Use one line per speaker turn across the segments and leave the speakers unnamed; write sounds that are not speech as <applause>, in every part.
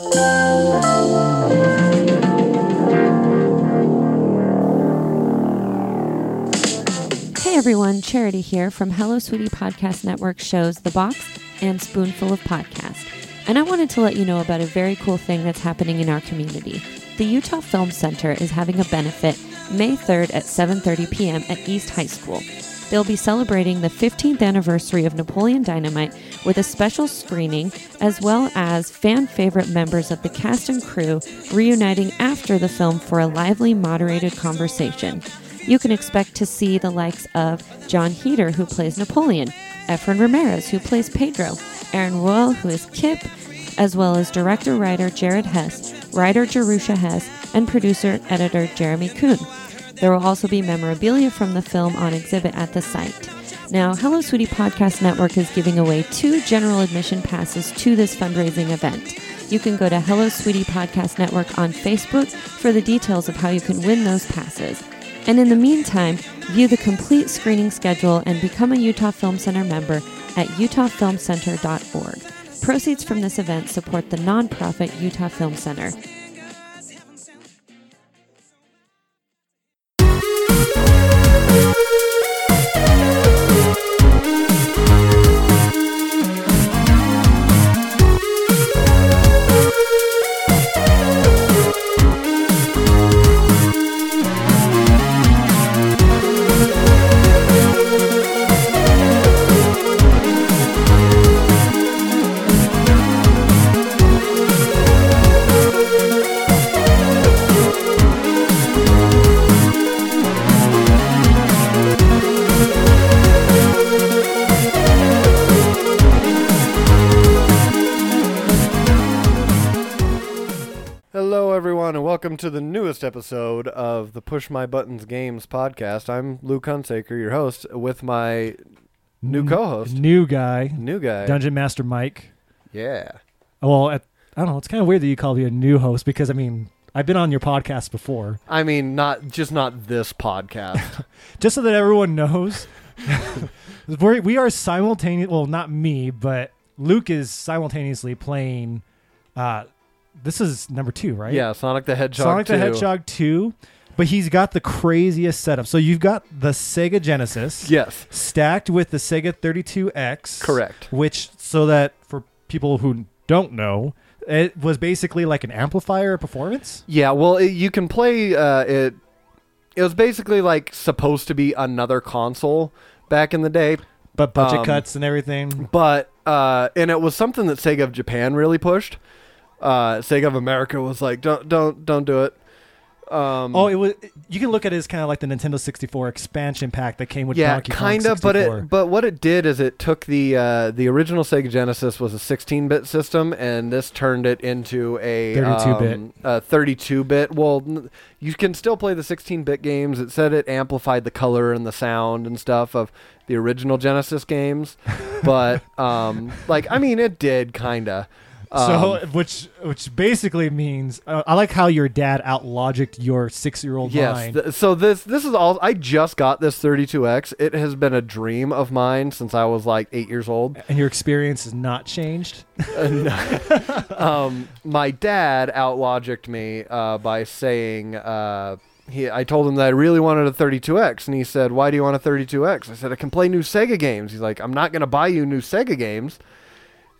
Hey everyone, Charity here from Hello Sweetie Podcast Network shows The Box and Spoonful of Podcast. And I wanted to let you know about a very cool thing that's happening in our community. The Utah Film Center is having a benefit May 3rd at 7:30 p.m. at East High School. They'll be celebrating the 15th anniversary of Napoleon Dynamite with a special screening as well as fan favorite members of the cast and crew reuniting after the film for a lively moderated conversation you can expect to see the likes of Jon Heder, who plays Napoleon, Efren Ramirez, who plays Pedro, Aaron Ruell, who is Kip, as well as director writer Jared Hess, writer Jerusha Hess, and producer editor Jeremy Coon. There will also be memorabilia from the film on exhibit at the site. Now, Hello Sweetie Podcast Network is giving away two general admission passes to this fundraising event. You can go to Hello Sweetie Podcast Network on Facebook for the details of how you can win those passes. And in the meantime, view the complete screening schedule and become a Utah Film Center member at utahfilmcenter.org. Proceeds from this event support the nonprofit Utah Film Center.
Everyone, and welcome to the newest episode of the Push My Buttons Games podcast. I'm Luke Hunsaker, your host, with my new co-host,
new guy,
new guy.
Dungeon Master Mike.
Yeah,
Well, at, I don't know. It's kind of weird that you call me a new host because I mean I've been on your podcast before.
I mean, not just not this podcast. <laughs>
Just so that everyone knows, <laughs> we're, we are simultaneous. Well, not me, but Luke is simultaneously playing. Uh, this is number two, right?
Yeah, Sonic the Hedgehog.
Sonic the
2.
Hedgehog two. But he's got the craziest setup. So you've got the Sega Genesis.
Yes,
stacked with the Sega 32X.
Correct.
Which, so that for people who don't know, it was basically like an amplifier performance.
yeah. Well, it, you can play uh, it. It was basically like supposed to be another console back in the day,
But budget
Um,
cuts and everything.
but uh, and it was something that Sega of Japan really pushed. Uh, Sega of America was like, don't don't don't do it. Um,
Oh, it was. You can look at it as kind of like the Nintendo 64 expansion pack that came with
yeah,
Donkey Kong
kind of. But it but what it did is it took the uh, the original Sega Genesis was a 16-bit system, and this turned it into a
32-bit.
um, uh, 32-bit. Well, n- you can still play the 16-bit games. It said it amplified the color and the sound and stuff of the original Genesis games, <laughs> but um, like I mean, it did kinda.
So,
Um,
which which basically means uh, I like how your dad outlogicked your six year old
Yes.
mind.
th- so this this is all. I just got this 32x. It has been a dream of mine since I was like eight years old.
and your experience has not changed. <laughs>
um, my dad outlogicked me uh, by saying uh, he. I told him that I really wanted a 32x, and he said, "Why do you want a 32x?" I said, "I can play new Sega games." He's like, "I'm not going to buy you new Sega games."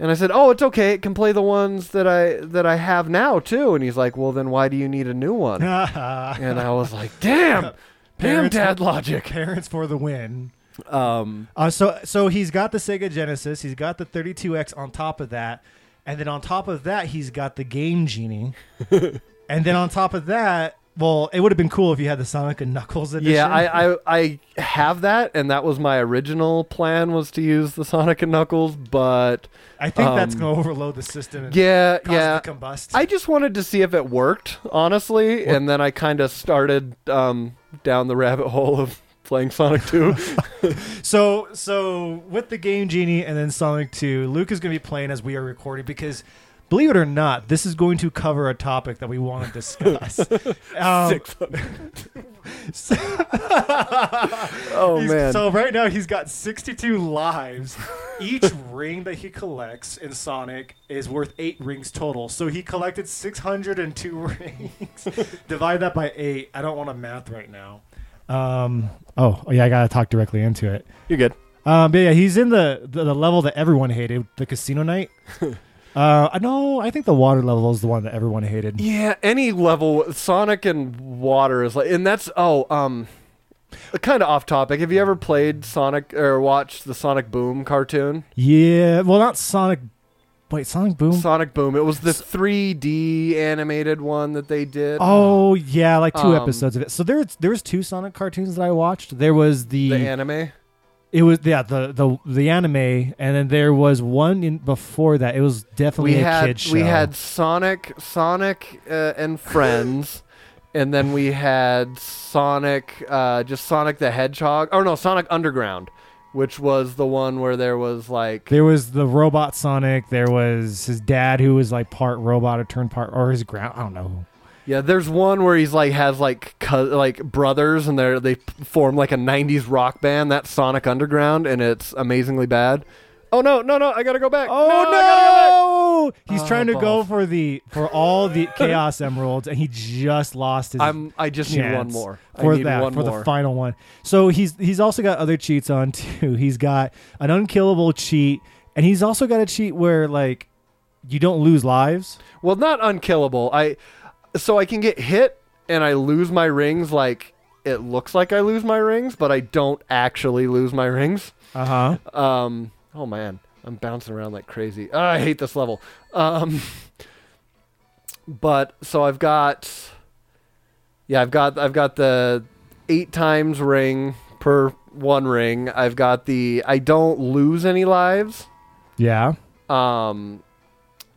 And I said, "Oh, it's okay. It can play the ones that I that I have now too." And he's like, "Well, then why do you need a new one?" <laughs> and I was like, "Damn, <laughs> damn,
Parents-
dad logic."
Parents for the win.
Um,
Uh, so so he's got the Sega Genesis, he's got the 32X on top of that, and then on top of that he's got the Game Genie, <laughs> and then on top of that, well, it would have been cool if you had the Sonic and Knuckles edition.
Yeah, I, I I have that, and that was my original plan was to use the Sonic and Knuckles, but
I think that's
um,
going to overload the system. And
yeah,
cause
yeah.
combust.
I just wanted to see if it worked, honestly, and then I kind of started um, down the rabbit hole of <laughs> playing Sonic 2. <laughs>
so so with the Game Genie and then Sonic 2, Luke is going to be playing as we are recording because believe it or not, this is going to cover a topic that we want to <laughs> discuss. um,
Six. <laughs> oh man.
So right now he's got 62 lives. Each <laughs> ring that he collects in Sonic is worth eight rings total. So he collected 602 rings. Divide that by eight. I don't want to math right now. Um. Oh, yeah. I gotta talk directly into it.
You're good.
Um. But yeah, he's in the the, the level that everyone hated, the casino night. Uh. I know. I think the water level is the one that everyone hated.
Yeah, any level Sonic and water is like and that's oh, um kind of off topic. Have you ever played Sonic or watched the Sonic Boom cartoon?
Yeah. Well, not Sonic. Wait, Sonic Boom.
Sonic Boom. It was the 3D animated one that they did.
Oh yeah, like two
Um,
episodes of it. So there, there was two Sonic cartoons that I watched. There was the,
the anime.
It was yeah the the the anime, and then there was one in before that. It was definitely
We
a
had
kid show.
we had Sonic Sonic uh, and Friends. <laughs> And then we had Sonic, uh, just Sonic the Hedgehog. Oh no, Sonic Underground, which was the one where there was like
there was the robot Sonic. There was his dad who was like part robot or turned part or his ground. I don't know.
Yeah, there's one where he's like has like co- like brothers and they they form like a '90s rock band. That's Sonic Underground, and it's amazingly bad. Oh no, no, no! I gotta go back.
Oh no,
I
no!
go back.
He's
Oh,
trying to go for the for all the Chaos Emeralds, and he just lost his.
I'm. I just need one more.
for
I need
that
one
for
more.
the final one. So he's he's also got other cheats on <laughs> too. He's got an unkillable cheat, and he's also got a cheat where like you don't lose lives.
well, not unkillable. I so I can get hit and I lose my rings. Like it looks like I lose my rings, but I don't actually lose my rings.
Uh huh.
Um. Oh man, I'm bouncing around like crazy. Ah, I hate this level. Um. <laughs> But so I've got, yeah, I've got I've got the eight times ring per one ring. I've got the I don't lose any lives.
Yeah.
Um.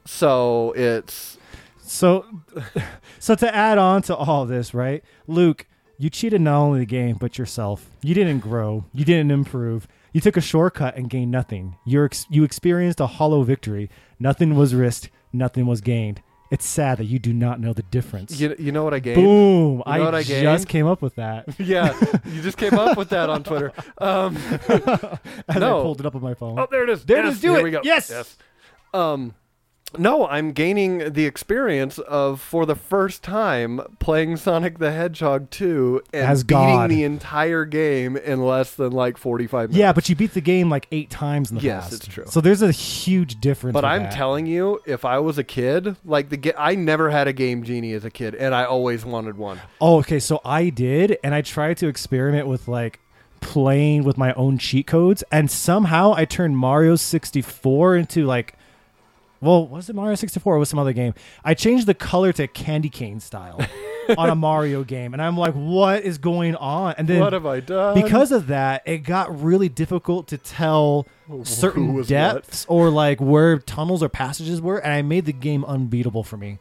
So it's
So <laughs> so to add on to all this, right, Luke. You cheated not only the game but yourself. You didn't grow. You didn't improve. You took a shortcut and gained nothing. You're ex- you experienced a hollow victory. Nothing was risked. Nothing was gained. It's sad that you do not know the difference.
you, you know what I gained.
Boom!
know
I,
what I
just came up with that. <laughs>
yeah, you just came up with that on Twitter. Um. <laughs>
As
No.
I pulled it up on my phone.
Oh, there it is.
There it
yes,
is. Do it.
we go.
Yes.
Yes. Um, no, I'm gaining the experience of for the first time playing Sonic the Hedgehog 2 and
As
beating
God.
the entire game in less than like 45 minutes.
Yeah, but you beat the game like eight times in the
Yes,
past.
it's true.
So there's a huge difference.
But
with
I'm
that.
telling you, if I was a kid, like the I never had a Game Genie as a kid, and I always wanted one.
Oh, okay. So I did, and I tried to experiment with like playing with my own cheat codes, and somehow I turned Mario 64 into like, well, was it Mario 64 or was some other game? I changed the color to candy cane style <laughs> on a Mario game, and I'm like, what is going on? And then
what have I done?
because of that, it got really difficult to tell
Who
certain
was
depths or like where tunnels or passages were, and I made the game unbeatable for me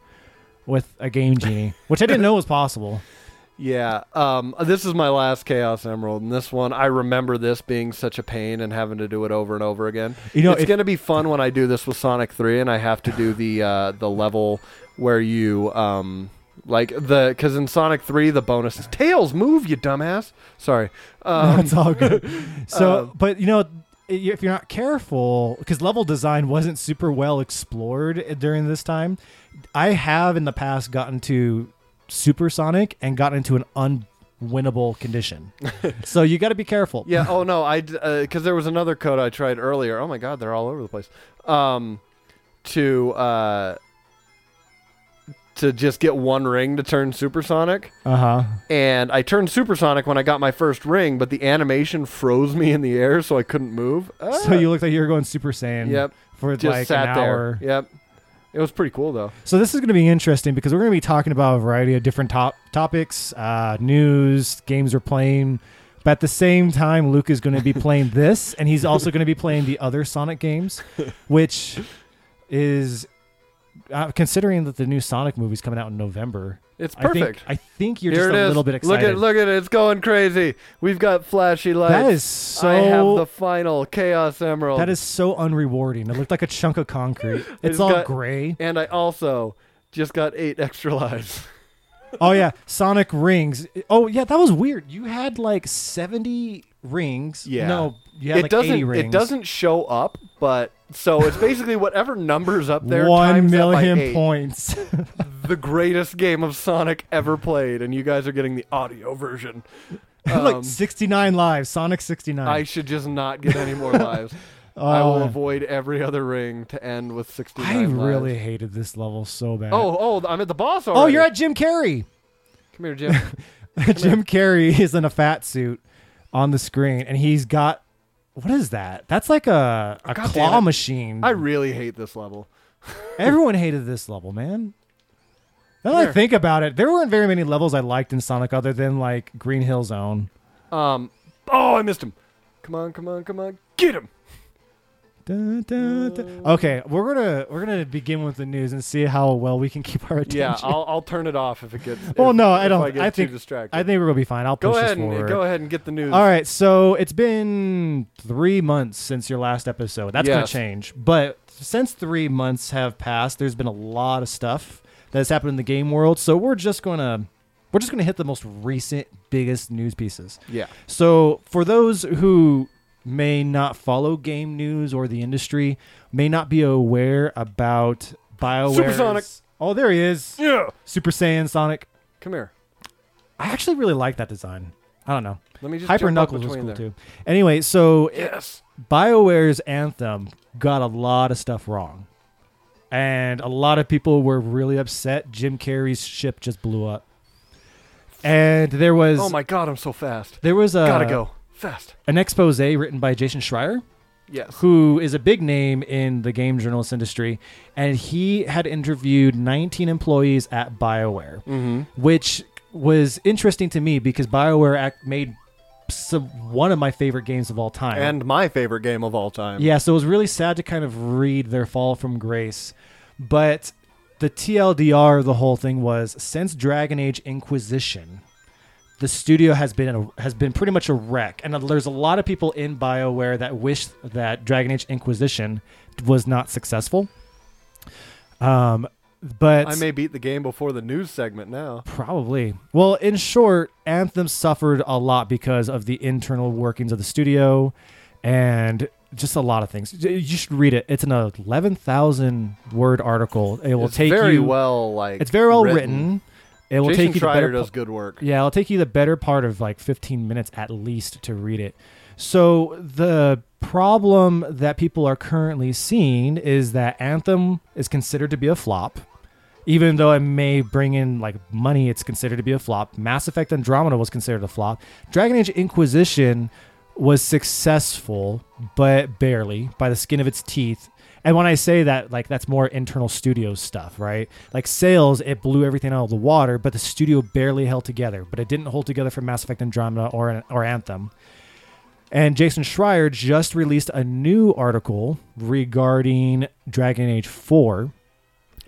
with a game genie, which I didn't know was possible.
Yeah. Um, this is my last Chaos Emerald, and this one I remember this being such a pain and having to do it over and over again.
You know,
it's
if-
going to be fun when I do this with Sonic Three, and I have to do the uh, the level where you um like the because in Sonic Three the bonus is tails move you dumbass. Sorry. Um,
That's all good. <laughs> So,
um,
but you know, if you're not careful, because level design wasn't super well explored during this time, I have in the past gotten to Supersonic and got into an unwinnable condition. <laughs> so you got to be careful.
yeah. Oh no. I because there was another code I tried earlier. Oh my god, they're all over the place. Um, to uh. To just get one ring to turn supersonic,
Uh huh.
and I turned supersonic when I got my first ring, but the animation froze me in the air, so I couldn't move.
So
Ah.
you look like you were going Super Saiyan.
Yep.
For
just
like
sat
an hour.
there. Yep. It was pretty cool though.
So this is going to be interesting because we're going to be talking about a variety of different top topics, uh, news, games we're playing. But at the same time, Luke is going to be <laughs> playing this, and he's also going to be playing the other Sonic games, which is uh, considering that the new Sonic movie's coming out in November.
It's
I think-
perfect.
I think, you're
Here
just a little bit excited.
Look at look at it. It's going crazy. We've got flashy lights.
that is so.
I have the final Chaos Emerald.
that is so unrewarding. It looked like a chunk of concrete. <laughs> It's
It's
all
got-
gray.
and I also just got eight extra lives. <laughs>
Oh yeah, Sonic rings. Oh yeah, that was weird. You had like seventy rings.
Yeah.
No, you had
it
like
doesn't.
eighty rings.
It doesn't show up, but so it's basically whatever numbers up there.
One
times that by
million
eight.
points. <laughs>
The greatest game of Sonic ever played, and you guys are getting the audio version. <laughs>
like
Um,
sixty nine lives. Sonic sixty nine.
I should just not get any more lives. <laughs> I will
Oh,
avoid every other ring to end with 69
I
lives.
really hated this level so bad.
Oh, oh, I'm at the boss already.
oh, you're at Jim Carrey.
Come here, Jim.
Jim Carrey is in a fat suit on the screen, and he's got what is that? That's like a a
God
claw machine.
I really hate this level. <laughs>
Everyone hated this level, man. Now that
Here.
I think about it, there weren't very many levels I liked in Sonic other than like Green Hill Zone.
Um, oh, I missed him. Come on, come on, come on, get him.
Okay, we're gonna we're gonna begin with the news and see how well we can keep our attention.
Yeah, I'll, I'll turn it off if it gets.
Well,
if-
no, I don't-
I, get
I
too
think-
distracted.
I think we're gonna be fine. I'll
go
push
ahead
this
and go ahead and get the news.
All right, so it's been three months since your last episode. That's gonna change. But since three months have passed, there's been a lot of stuff that has happened in the game world. So we're just to we're just going to hit the most recent, biggest news pieces.
Yeah.
So for those who may not follow game news or the industry, may not be aware about BioWare.
Supersonic.
Oh, there he is.
Yeah.
Super Saiyan Sonic.
Come here.
I actually really like that design. I don't know.
Let me just
Hyper Knuckles was cool
there.
too. Anyway, so
Yes.
BioWare's Anthem got a lot of stuff wrong. And a lot of people were really upset. Jim Carrey's ship just blew up. And there was
Oh my God, I'm so fast.
there was a
Gotta go fast.
an expose written by Jason Schreier,
Yes.
who is a big name in the game journalist industry, and he had interviewed 19 employees at BioWare
Mm-hmm.
which was interesting to me because BioWare act made some, one of my favorite games of all time.
And my favorite game of all time.
yeah, so it was really sad to kind of read their fall from grace. But the TLDR of the whole thing was since Dragon Age Inquisition, the studio has been a, has been pretty much a wreck, and there's a lot of people in BioWare that wish that Dragon Age Inquisition was not successful. Um, but
I may beat the game before the news segment now.
Probably. Well, in short, Anthem suffered a lot because of the internal workings of the studio and just a lot of things. You should read it. It's an 11,000 word article. It will
it's
take
very
you
well like.
It's very well written. It will
Jason
take you the better
does good work.
yeah, it'll take you the better part of like 15 minutes at least to read it. So the problem that people are currently seeing is that Anthem is considered to be a flop. Even though it may bring in like money, it's considered to be a flop. Mass Effect Andromeda was considered a flop. Dragon Age Inquisition was successful, but barely by the skin of its teeth. And when I say that, like that's more internal studio stuff, right? Like sales, it blew everything out of the water, but the studio barely held together. But it didn't hold together for Mass Effect Andromeda or or Anthem. And Jason Schreier just released a new article regarding Dragon Age 4.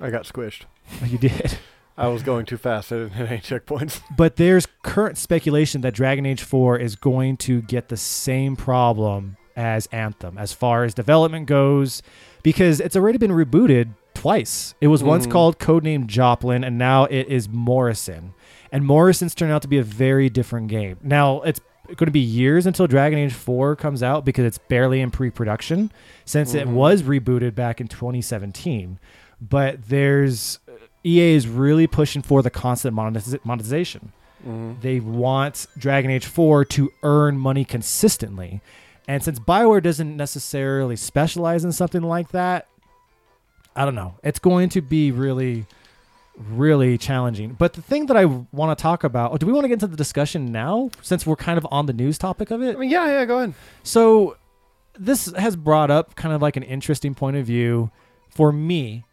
I got squished. <laughs>
You did.
I was going too fast. I didn't hit any checkpoints. <laughs>
But there's current speculation that Dragon Age 4 is going to get the same problem as Anthem as far as development goes because it's already been rebooted twice. It was once
Mhm.
called codename Joplin and now it is Morrison. And Morrison's turned out to be a very different game. Now, it's going to be years until Dragon Age 4 comes out because it's barely in pre-production since it
Mhm.
was rebooted back in 2017. But there's EA is really pushing for the constant monetiz- monetization.
Mhm.
They want Dragon Age 4 to earn money consistently. And since BioWare doesn't necessarily specialize in something like that, I don't know. It's going to be really, really challenging. But the thing that I want to talk about, oh, do we want to get into the discussion now since we're kind of on the news topic of it?
I mean, yeah, yeah. Go ahead.
So this has brought up kind of like an interesting point of view for me.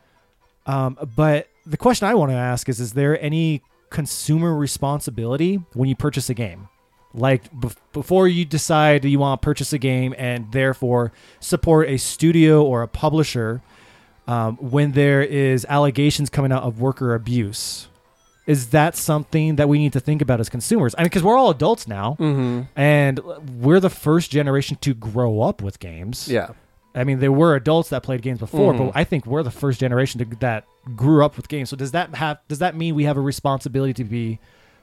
Um, but the question I want to ask is: Is there any consumer responsibility when you purchase a game? Like bef- before you decide you want to purchase a game and therefore support a studio or a publisher, um, when there is allegations coming out of worker abuse. Is that something that we need to think about as consumers? I mean, because we're all adults now,
Mm-hmm.
and we're the first generation to grow up with games.
Yeah.
I mean, there were adults that played games before,
Mhm.
but I think we're the first generation to, that grew up with games. So does that have does that mean we have a responsibility to be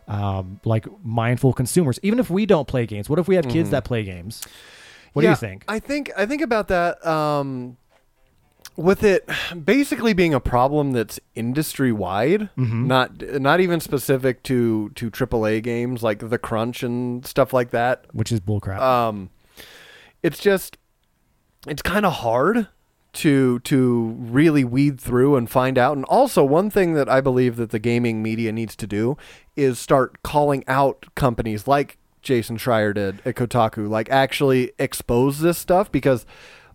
um, like mindful consumers, even if we don't play games? What if we have kids
Mhm.
that play games? What do you think?
I think I think about that um, with it basically being a problem that's industry wide,
Mhm.
not not even specific to to AAA games like the Crunch and stuff like that.
Which is bullcrap.
Um, it's just it's kind of hard to to really weed through and find out. And also, one thing that I believe that the gaming media needs to do is start calling out companies like Jason Schreier did at Kotaku, like actually expose this stuff because.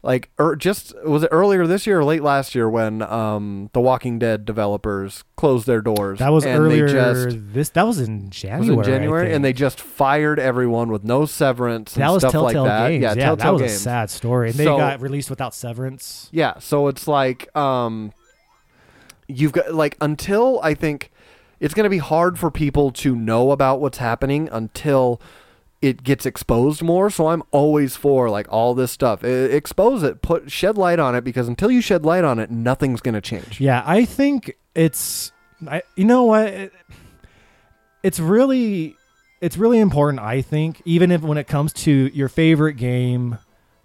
Like, er, just was it earlier this year or late last year when um, the Walking Dead developers closed their doors?
that was
and
earlier.
They just,
this that was in
was
January.
in January, and they just fired everyone with no severance and
that was Telltale
like that.
Games.
Yeah,
Yeah,
Telltale
that was
Games.
a sad story. And they
So-
got released without severance.
Yeah, so it's like um you've got like until I think it's going to be hard for people to know about what's happening until it gets exposed more. So I'm always for like all this stuff. Expose it, put shed light on it because until you shed light on it, nothing's going to change.
Yeah, I think it's I you know what It- it's really it's really important I think even if when it comes to your favorite game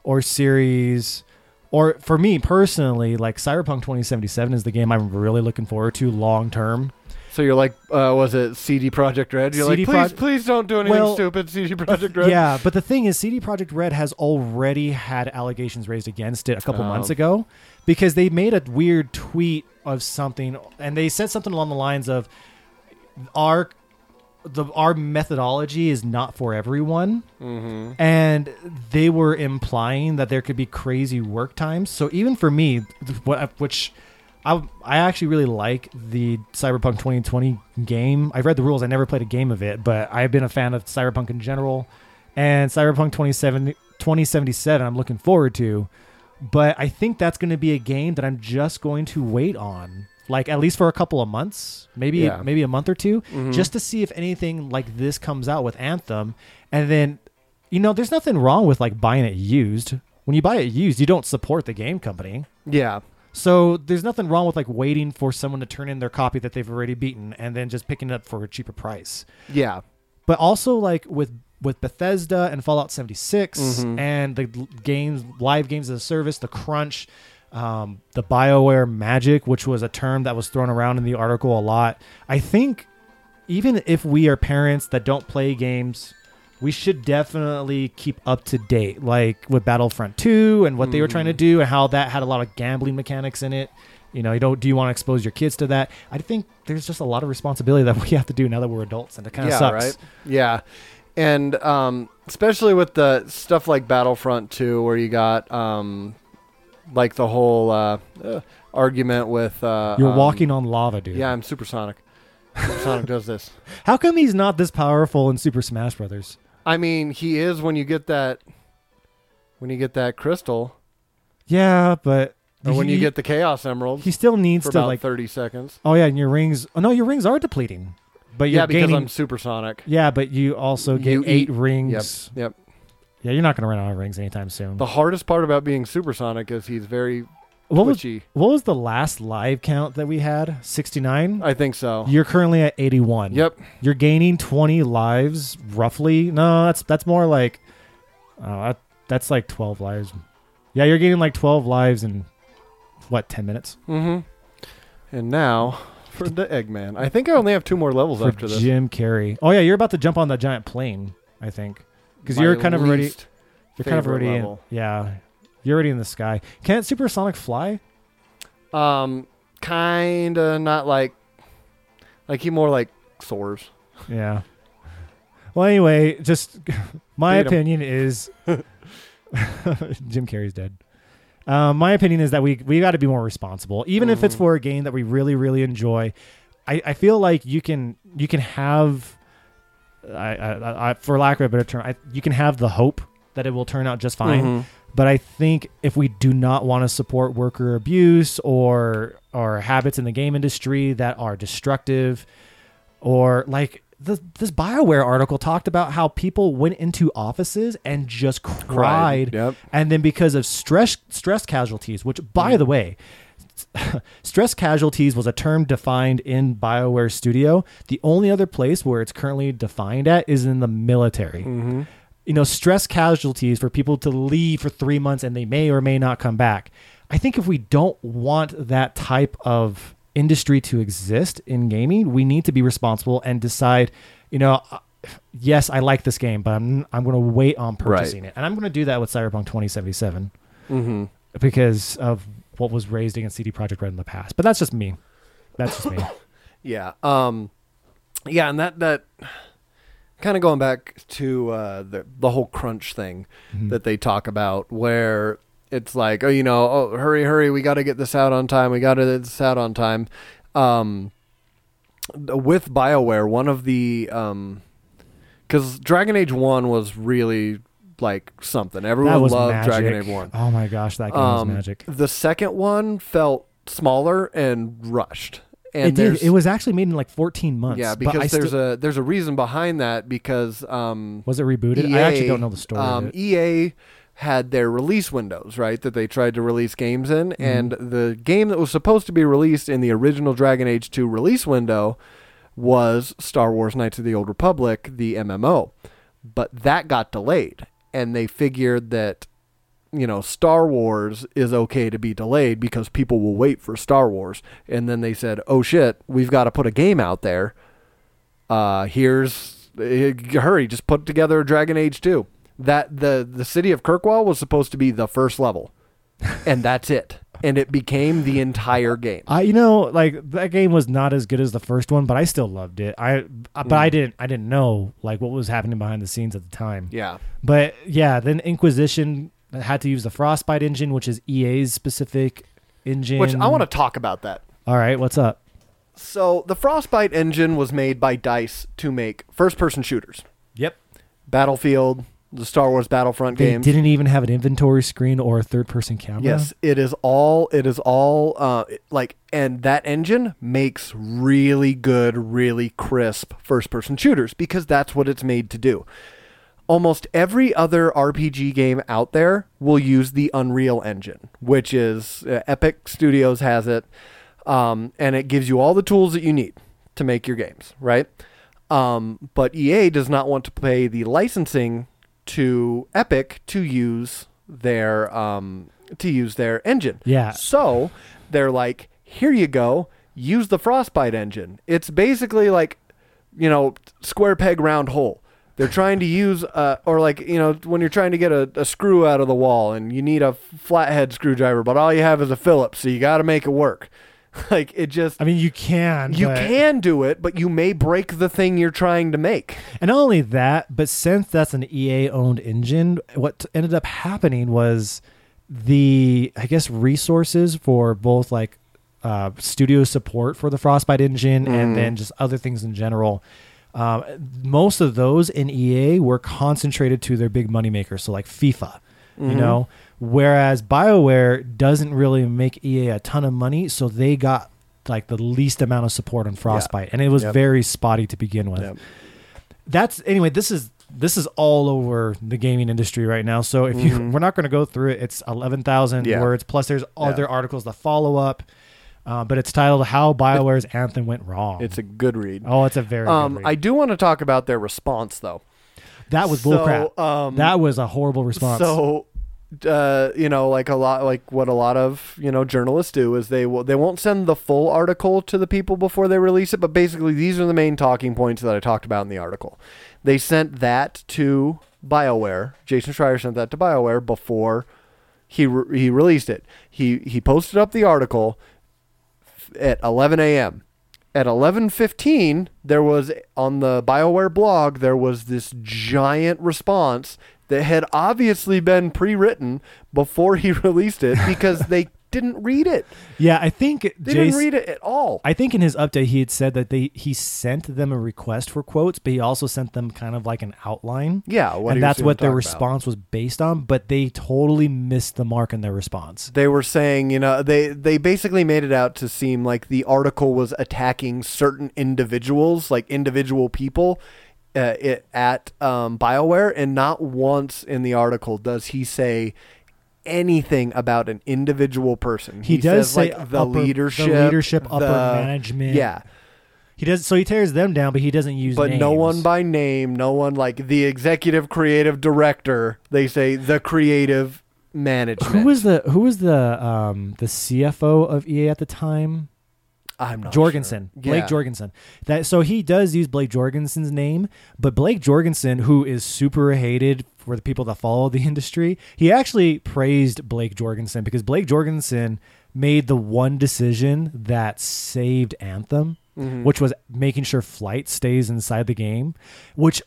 or series or for me personally like Cyberpunk 2077 is the game I'm really looking forward to long term.
So you're like uh was it CD Projekt Red? You're
CD
like please
Proj-
please don't do anything
Well,
stupid CD Projekt Red.
Yeah, but the thing is CD Projekt Red has already had allegations raised against it a couple
Oh.
months ago because they made a weird tweet of something and they said something along the lines of our the our methodology is not for everyone
Mhm.
and they were implying that there could be crazy work times. So even for me, what which I I actually really like the Cyberpunk 2020 game. I've read the rules. I never played a game of it, but I've been a fan of Cyberpunk in general and Cyberpunk 27 2077 I'm looking forward to. But I think that's going to be a game that I'm just going to wait on. Like at least for a couple of months, maybe
Yeah.
maybe a month or 2
Mhm.
just to see if anything like this comes out with Anthem. And then, you know, there's nothing wrong with like buying it used. When you buy it used, you don't support the game company.
Yeah.
So there's nothing wrong with like waiting for someone to turn in their copy that they've already beaten and then just picking it up for a cheaper price.
Yeah.
But also like with with Bethesda and Fallout 76
Mhm.
and the games live games as a service, the crunch, um, the BioWare magic, which was a term that was thrown around in the article a lot. I think even if we are parents that don't play games, we should definitely keep up to date, like with Battlefront 2 and what they were trying to
Mhm.
do and how that had a lot of gambling mechanics in it. You know, you don't do you want to expose your kids to that? I think there's just a lot of responsibility <laughs> that we have to do now that we're adults, and it kind of
yeah,
sucks.
right. Yeah, and um, especially with the stuff like Battlefront 2, where you got um, like the whole uh, uh, argument with uh,
You're
um,
walking on lava, dude.
Yeah, I'm supersonic. Sonic does this. <laughs>
How come he's not this powerful in Super Smash Brothers?
I mean, he is when you get that when you get that crystal,
Yeah, but
or when you
he-
get the Chaos Emerald
he still needs
for
to
about
like.
30 seconds.
Oh yeah, and your rings. Oh no, your rings are depleting. But you're
Yeah, because
gaining.
I'm supersonic.
yeah, but you also get
You
eight
eat-
rings.
Yep.
Yeah, you're not gonna run out of rings anytime soon.
The hardest part about being supersonic is he's very
what was what was the last live count that we had? Sixty nine.
I think so.
You're currently at eighty one.
Yep.
You're gaining twenty lives roughly. No, that's that's more like. Oh, that, that's like twelve lives. Yeah, you're gaining like twelve lives in what ten minutes?
Mm-hmm. And now for the Eggman. I think I only have two more levels
for
after this.
Jim Carrey. Oh yeah, you're about to jump on that giant plane. I think because you're kind of already you're kind of already in, yeah you're already in the sky. Can't Supersonic fly?
Um, kinda not like like he more like soars.
Yeah. Well, anyway, just <laughs> my
Beat 'em.
opinion is <laughs> Jim Carrey's dead. Um, my opinion is that we we got to be more responsible, even if it's
Mhm.
for a game that we really really enjoy. I, I feel like you can you can have, I, I, I for lack of a better term, I, you can have the hope that it will turn out just fine.
Mhm.
But I think if we do not want to support worker abuse or or habits in the game industry that are destructive, or like the, this Bioware article talked about how people went into offices and just cried,
Yep.
and then because of stress stress casualties, which by the way, <laughs> stress casualties was a term defined in BioWare Studio. The only other place where it's currently defined at is in the military.
Mm-hmm.
You know, stress casualties for people to leave for three months and they may or may not come back. I think if we don't want that type of industry to exist in gaming, we need to be responsible and decide, you know, uh, yes, I like this game, but I'm I'm going to wait on purchasing it, and I'm going to do that with Cyberpunk 2077
Mm-hmm.
because of what was raised against CD Projekt Red in the past. But that's just me. That's just me. <coughs>
Yeah. Um yeah, and that that kind of going back to uh the the whole crunch thing
Mhm.
that they talk about where it's like, oh, you know, oh, hurry, hurry, we got to get this out on time. We got to get this out on time. Um with BioWare, one of the um cuz Dragon Age 1 was really like something. Everyone loved
magic.
Dragon Age 1.
Oh my gosh, that game
Um,
was magic.
The second one felt smaller and rushed. And
it did. It was actually made in like 14 months.
yeah,
but
because there's a there's a reason behind that because um,
was it rebooted? I actually don't know the story.
Um,
of it.
EA had their release windows, right? That they tried to release games in,
Mm-hmm.
and the game that was supposed to be released in the original Dragon Age 2 release window was Star Wars Knights of the Old Republic, the MMO. But that got delayed, and they figured that you know Star Wars is okay to be delayed because people will wait for Star Wars. And then they said, "Oh shit, we've got to put a game out there. Uh, here's eh, hurry, just put together Dragon Age 2." That the the city of Kirkwall was supposed to be the first level, and that's it. And it became the entire game.
I, you know, like that game was not as good as the first one, but I still loved it. I, uh, but I
Mm.
didn't, I didn't know like what was happening behind the scenes at the time.
Yeah.
But yeah, then Inquisition had to use the Frostbite engine, which is EA's specific engine.
Which I want to talk about that.
All right, what's up?
So the Frostbite engine was made by Dice to make first-person shooters.
Yep.
Battlefield, the Star Wars Battlefront
They
games.
didn't even have an inventory screen or a third-person camera.
Yes, it is all. It is all. Uh, like, and that engine makes really good, really crisp first-person shooters because that's what it's made to do. Almost every other RPG game out there will use the Unreal Engine, which is uh, Epic Studios has it, um, and it gives you all the tools that you need to make your games, right? Um, but EA does not want to pay the licensing to Epic to use their um, to use their engine.
Yeah.
So they're like, here you go, use the Frostbite engine. It's basically like, you know, square peg round hole. They're trying to use, uh, or like, you know, when you're trying to get a, a screw out of the wall and you need a flathead screwdriver, but all you have is a Phillips, so you got to make it work. <laughs> like it just,
I mean, you can.
you
but-
can do it, but you may break the thing you're trying to make.
And not only that, but since that's an EA owned engine, what ended up happening was the, I guess, resources for both like uh, studio support for the Frostbite engine
Mhm.
and then just other things in general. Um, most of those in EA were concentrated to their big moneymakers, so like FIFA, you
Mhm.
know. Whereas BioWare doesn't really make EA a ton of money, so they got like the least amount of support on Frostbite, and it was
Yep.
very spotty to begin with
Yep.
that's anyway this is this is all over the gaming industry right now so if you
Mhm.
we're not going to go through it it's 11,000
Yeah.
words plus there's
Yeah.
other articles that follow up uh, but it's titled how bioware's anthem went wrong
It's a good read.
oh it's a very good
Um,
read.
I do want to talk about their response though.
that was
So,
bullcrap
um,
that was a horrible response
So, uh, you know, like a lot, like what a lot of you know journalists do is they will they won't send the full article to the people before they release it, but basically these are the main talking points that I talked about in the article. They sent that to BioWare. Jason Schreier sent that to BioWare before he re- he released it. He he posted up the article at 11 a.m. At 11:15, there was on the BioWare blog there was this giant response that had obviously been pre-written before he <laughs> released it because they didn't read it.
Yeah, I think
They
Jace,
didn't read it at all.
I think in his update he had said that they he sent them a request for quotes, but he also sent them kind of like an outline.
yeah,
and that's what their
talk about.
response was based on, but they totally missed the mark in their response.
They were saying, you know, they they basically made it out to seem like the article was attacking certain individuals, like individual people, uh, it, at um, Bioware, and not once in the article does he say anything about an individual person.
He does
says,
say
like the
upper- the
leadership,
leadership, upper
the-
management.
Yeah,
He does so he tears them down, but he doesn't use
but no one by name, no one like the executive creative director. They say the creative management.
Who was the who was the um the CFO of EA at the time?
I'm not
Jorgensen,
sure.
Blake
Yeah.
Jorgensen. That so he does use Blake Jorgensen's name, but Blake Jorgensen, who is super hated for the people that follow the <laughs> industry, he actually praised Blake Jorgensen because Blake Jorgensen made the one decision that saved Anthem,
Mhm.
which was making sure flight stays inside the game, which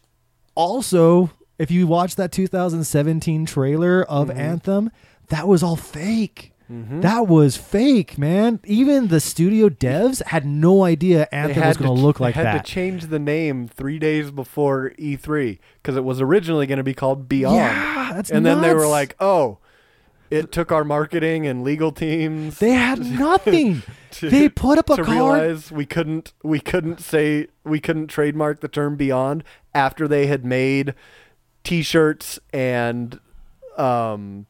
also if you watch that 2017 trailer of
Mhm.
Anthem, that was all fake.
Mhm.
That was fake, man. Even the studio devs had no idea
They
Anthem was going
to-
look
they
like
had
that.
Had to change the name three days before E3 because it was originally going to be called Beyond.
Yeah, that's
and then they were like, "Oh, it took our marketing and legal teams
they had <laughs> nothing. <laughs>
to,
they put up a
to
card.
realize we couldn't we couldn't say we couldn't trademark the term Beyond after they had made T-shirts and um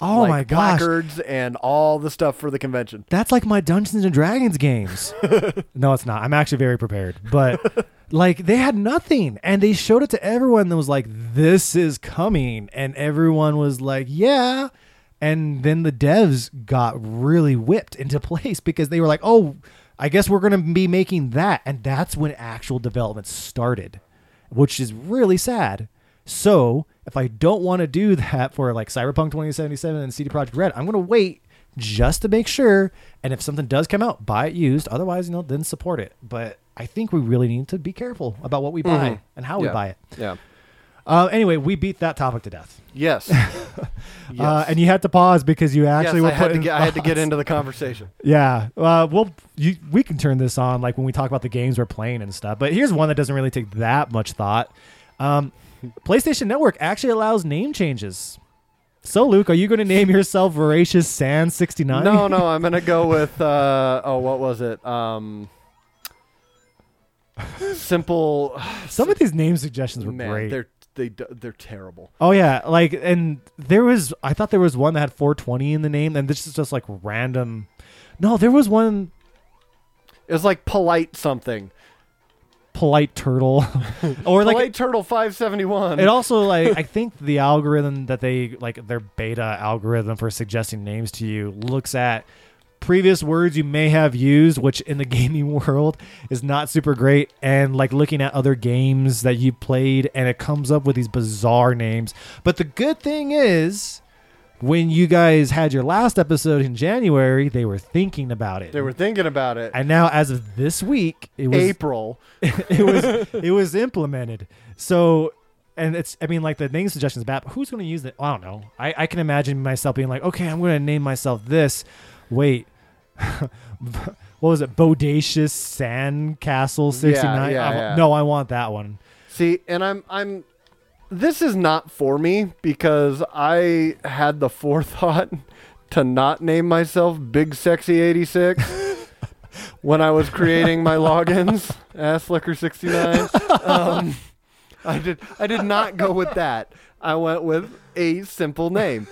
oh
like
my gosh,
placards and all the stuff for the convention.
that's like my Dungeons and Dragons games. <laughs> no, it's not. I'm actually very prepared, but <laughs> like they had nothing, and they showed it to everyone. That was like, "This is coming," and everyone was like, "Yeah." And then the devs got really whipped into <laughs> place because they were like, "Oh, I guess we're going to be making that," and that's when actual development started, which is really sad. So if I don't want to do <laughs> that for like Cyberpunk 2077 and CD Projekt Red, I'm going to wait just to make sure. And if something does come out, buy it used. Otherwise, you know, then support it. But I think we really need to be careful about what we buy
Mhm.
and how we buy it.
Yeah.
Uh, anyway, we beat that topic to death.
Yes. <laughs>
Uh, and you had to pause because you actually
yes,
were
I had, get, I had to get into the conversation. <laughs>
Yeah. Uh, well, you, we can turn this on like when we talk about the games we're playing and stuff. But here's one that doesn't really take that much thought. Um, PlayStation Network actually allows name changes. So, Luke, are you going to name yourself Voracious Sand 69?
No, no, I'm gonna go with uh, oh, what was it? Um, simple. <sighs>
Some of these name suggestions were
Man,
great.
they're they they're terrible.
Oh yeah, like and there was I thought there was one that had 420 in the name, and this is just like random. No, there was one
It was like polite something.
Polite turtle, <laughs> or like
polite turtle 571.
it also like I think the algorithm that they like their beta algorithm for suggesting names to you looks at previous words you may have used, which in the <laughs> gaming world is not super great, and like looking at other games that you played, and it comes up with these bizarre names. But the good thing is, when you guys had your last episode in January, they were thinking about it.
they were thinking about it.
and now, as of this week, it was
April. <laughs>
it was it was implemented. So and it's I mean like the name suggestions bad, but who's gonna use it? I don't know. I, I can imagine myself being like, okay, I'm gonna name myself this. Wait. <laughs> what was it? Bodacious Sandcastle 69?
yeah,
I-
yeah.
No, I want that one.
See, and I'm I'm this is not for me because I had the forethought <laughs> to not name myself Big Sexy 86 <laughs> when I was creating my logins, Ass Liquor 69. Um, I did I did not go with that. I went with a simple name.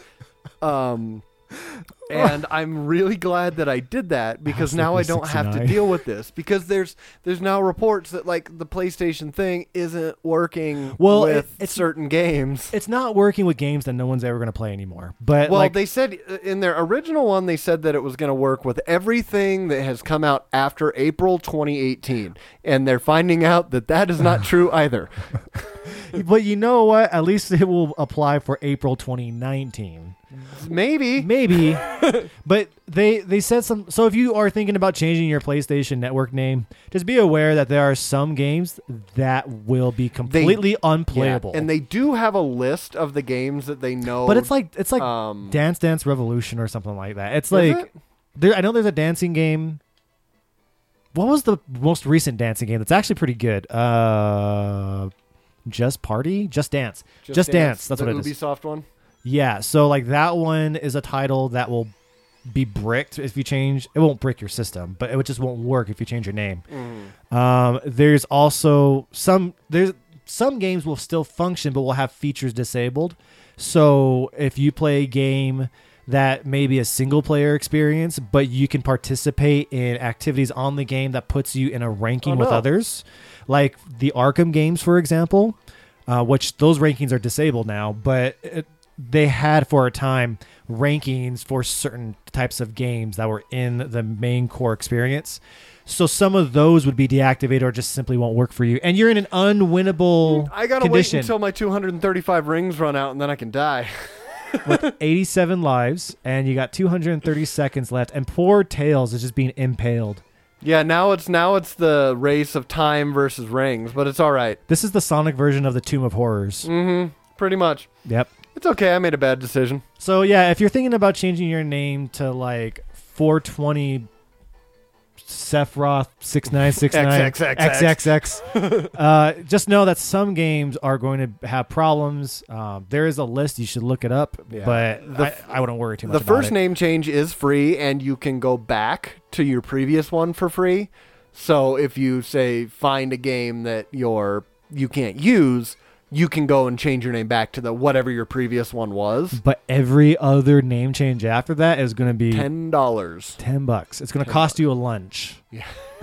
Um <laughs> and I'm really glad that I did that because now I don't have to deal with this because there's there's now reports that like the PlayStation thing isn't working
Well, it-
with
it's-
certain games.
It's not working with games that no one's ever gonna play anymore. But
Well,
like
they said uh, in their original one, they said that it was going to work with everything that has come out after April 2018, and they're finding out that that is not <laughs> true either.
but you know what? At least it will apply for April 2019.
Maybe.
Maybe, <laughs> but they they said some. So if you are thinking about changing your PlayStation Network name, just be aware that there are some games that will be completely unplayable.
And they do have a list of the games that they know.
but it's like it's like
um,
Dance Dance Revolution or something like that. It's like
it?
there. I know there's a dancing game. What was the most recent dancing game that's actually pretty good? Uh, Just Party, Just Dance. Just Dance, that's
the
what it is.
Ubisoft one.
Yeah, so like that one is a title that will be bricked if you change. It won't brick your system, but it just won't work if you change your name. Um, there's also some there's some games will still function, but will have features disabled. So if you play a game that may be a single player experience, but you can participate in activities on the game that puts you in a ranking
Oh,
with
no.
others, like the Arkham games, for example, uh, which those rankings are disabled now, but it, they had for a time rankings for certain types of games that were in the main core experience. So some of those would be deactivated or just simply won't work for you, and you're in an unwinnable
I gotta
condition.
wait until my 235 rings run out, and then I can die. <laughs>
with 87 lives, and you got 230 seconds left, and poor Tails is just being impaled.
yeah, now it's now it's the race of time versus rings, but it's all right.
This is the Sonic version of the Tomb of Horrors.
Mm-hmm. Pretty much.
Yep.
It's okay. I made a bad decision.
So yeah, if you're thinking about changing your name to like 420 Sephiroth 6969
XXXX. <laughs>
XXX, uh, just know that some games are going to have problems. Um, there is a list. You should look it up,
Yeah.
but
The
I,
f-
I wouldn't worry too much
The
about
first
it.
name change is free, and you can go back to your previous one for free. So if you say find a game that you're you can't use, you can go and change your name back to the whatever your previous one was.
But every other name change after that is going to be
Ten dollars.
10 bucks. It's going to cost you a lunch.
Yeah. <laughs>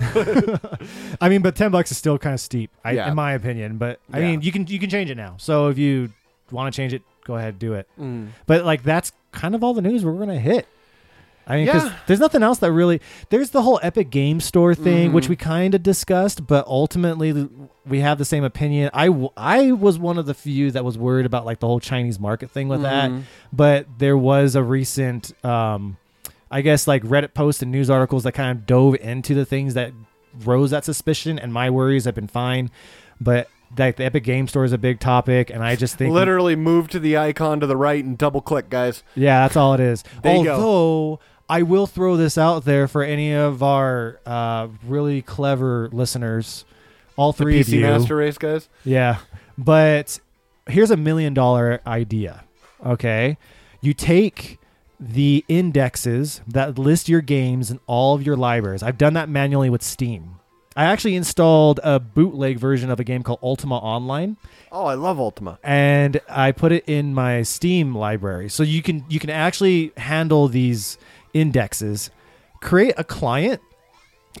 I mean, but 10 bucks is still kind of steep, I,
Yeah.
in my opinion. But I
Yeah.
mean, you can you can change it now. So if you want to change it, go ahead do it.
Mm.
But like that's kind of all the news we're going to hit. I mean, 'cause
Yeah.
there's nothing else that really. There's the whole Epic Game Store thing, which
Mhm.
we kind of discussed, but ultimately we have the same opinion. I, w- I was one of the few that was worried about like the whole Chinese market thing with that
Mhm.
but there was a recent um i guess like reddit posts and news articles that kind of dove into the things that rose that suspicion and my worries have been fine but like the epic game store is a big topic and i just think
Literally move to the icon to the right and double click, guys.
yeah that's all it is
There you go.
although i will throw this out there for any of our uh really clever listeners all
The
three of
PC
you
Master Race, guys.
Yeah. But here's a million dollar idea. Okay. You take the indexes that list your games in all of your libraries. I've done that manually with Steam. I actually installed a bootleg version of a game called Ultima Online
Oh, I love Ultima.
and I put it in my Steam library. So you can you can actually handle these indexes. Create a client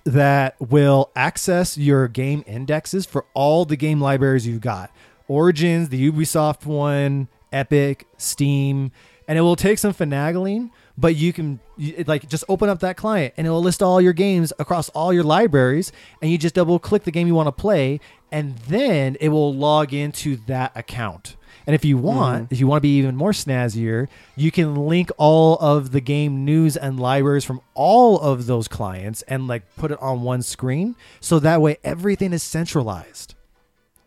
that will access your game indexes for all the game libraries you've got. Origins, the Ubisoft one, Epic, Steam, and it will take some finagling, but you can like just open up that client and it will list all your games across all your libraries and you just double click the game you want to play and then it will log into that account. And if you want, mm-hmm. if you want to be even more snazzier, you can link all of the game news and libraries from all of those clients and like put it on one screen so that way everything is centralized.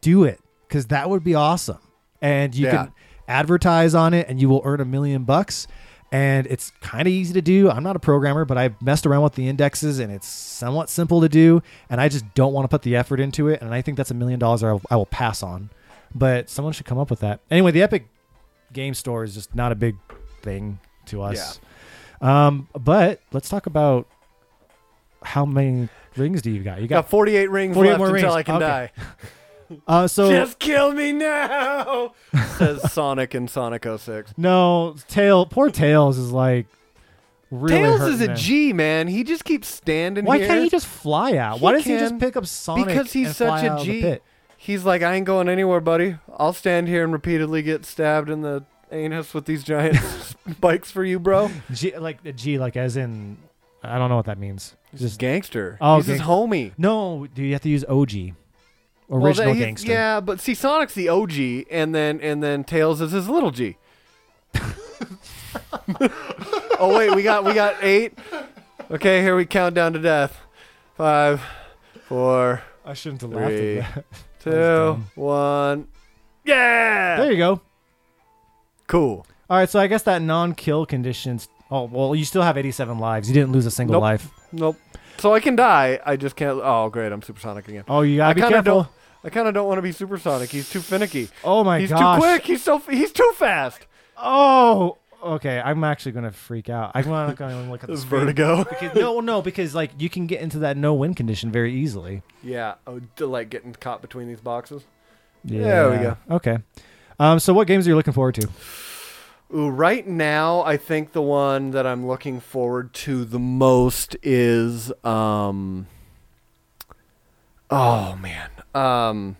Do it cuz that would be awesome. And you
Yeah.
can advertise on it and you will earn a million bucks and it's kind of easy to do. I'm not a programmer, but I've messed around with the indexes and it's somewhat simple to do and I just don't want to put the effort into it and I think that's a million dollars I will pass on. But someone should come up with that. Anyway, the Epic Game Store is just not a big thing to us. Yeah. Um, but let's talk about how many rings do you got? You
Got
got
48 rings
48
left
more
until
rings.
I can
Okay.
die. <laughs>
uh, so
Just kill me now, <laughs> says Sonic in Sonic 06.
no tail. Poor Tails is like really
Tails is a. G, man. He just keeps standing here.
Why
here.
can't he just fly out?
He
Why does he just pick up Sonic?
because he's
and
such
fly
a G. He's like, I ain't going anywhere, buddy. I'll stand here and repeatedly get stabbed in the anus with these giant <laughs> spikes for you, bro.
G, like the G, like as in, I don't know what that means.
He's
Just
gangster.
Oh,
he's his homie.
no. Do you have to use OG, original
he's-
gangster?
Yeah, but see, Sonic's the OG, and then and then Tails is his little G. <laughs> oh wait, we got we got eight. Okay, here we count down to death. Five, four,
I shouldn't have laughed at that.
Two, one. Yeah.
There you go.
Cool.
All right, so I guess that non-kill conditions. Oh well, you still have 87 lives. You didn't lose a single
Nope.
life.
Nope. So I can die. I just can't. Oh, great! I'm supersonic again.
Oh, you gotta
I
be
kinda
careful.
don't- I kind of don't want to be supersonic. He's too finicky.
Oh my
he's
gosh.
too quick. He's so. He's too fast.
Oh, okay. I'm actually gonna freak out. I'm not gonna look at
This vertigo. <laughs>
Because, no, no, because like you can get into that no-win condition very easily.
yeah. Oh, to like getting caught between these boxes.
Yeah.
There we go.
Okay. Um, so what games are you looking forward to?
Ooh, right now, I think the one that I'm looking forward to the most is um. Oh man. Um.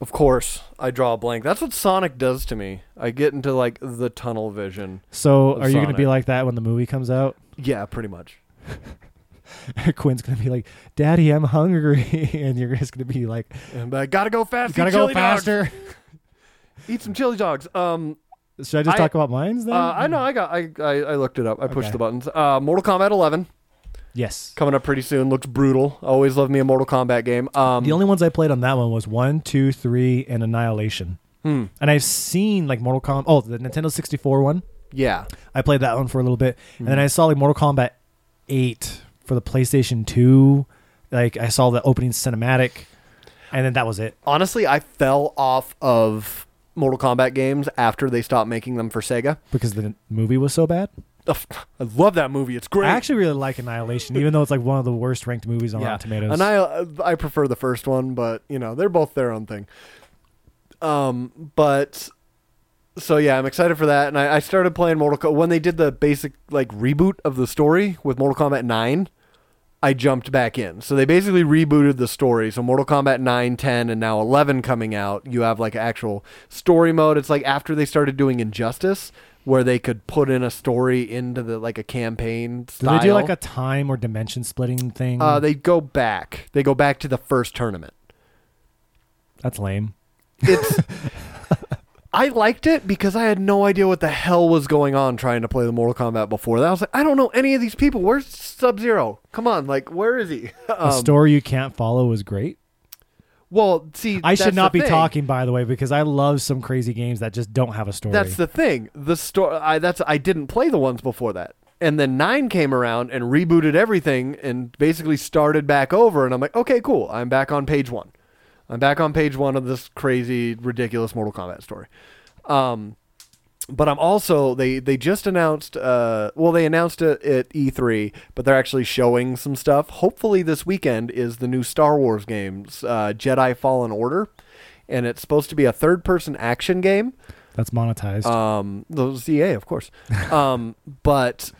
Of course, I draw a blank. That's what Sonic does to me. I get into like the tunnel vision.
So are you gonna be like that when the movie comes out?
Yeah, pretty much. <laughs>
Quinn's gonna be like, "Daddy, I'm hungry," <laughs> and you're just gonna be like,
And I gotta go fast.
Gotta
eat
go
chili dogs.
faster." <laughs>
Eat some chili dogs. Um,
Should I just
I-
talk about mines then?
uh, I know. I got. I, I I looked it up. I pushed
Okay.
the buttons. Uh, Mortal Kombat 11
Yes.
coming up pretty soon. Looks brutal. Always love me a Mortal Kombat game. Um,
The only ones I played on that one was one, two, three, and Annihilation.
hmm,
And I've seen like Mortal Kombat. Oh, the Nintendo 64 one.
yeah.
I played that one for a little bit, and
Hmm.
then I saw like Mortal Kombat 8 for the PlayStation 2. Like I saw the opening cinematic, and then that was it.
Honestly, I fell off of Mortal Kombat games after they stopped making them for Sega.
because the movie was so bad.
I love that movie. It's great.
I actually really like Annihilation, even though it's like one of the worst ranked movies on
yeah.
Rotten Tomatoes.
And I I prefer the first one, but you know they're both their own thing. Um, but so yeah, I'm excited for that, and I, I started playing Mortal Kombat when they did the basic like reboot of the story with Mortal Kombat Nine. I jumped back in. So they basically rebooted the story. So Mortal Kombat 9, 10, and now 11 coming out. You have like actual story mode. It's like after they started doing Injustice, where they could put in a story into the like a campaign
do they do like a time or dimension splitting thing?
Uh, they go back. They go back to the first tournament.
That's lame.
It's. <laughs> I liked it because I had no idea what the hell was going on trying to play the Mortal Kombat before that. I was like, I don't know any of these people. Where's Sub Zero? Come on, like, where is he? <laughs>
A
Um,
story you can't follow is great.
Well, see,
I should not be
thing.
talking, by the way, because I love some crazy games that just don't have a story.
That's the thing. The story. I that's I didn't play the ones before that, and then nine came around and rebooted everything and basically started back over. And I'm like, okay, cool. I'm back on page one. I'm back on page one of this crazy, ridiculous Mortal Kombat story. Um, but I'm also they they just announced. Uh, well, they announced it at E3, but they're actually showing some stuff. Hopefully, this weekend is the new Star Wars games, uh, Jedi Fallen Order, and it's supposed to be a third-person action game.
That's monetized.
Um, those EA, of course. <laughs> um, but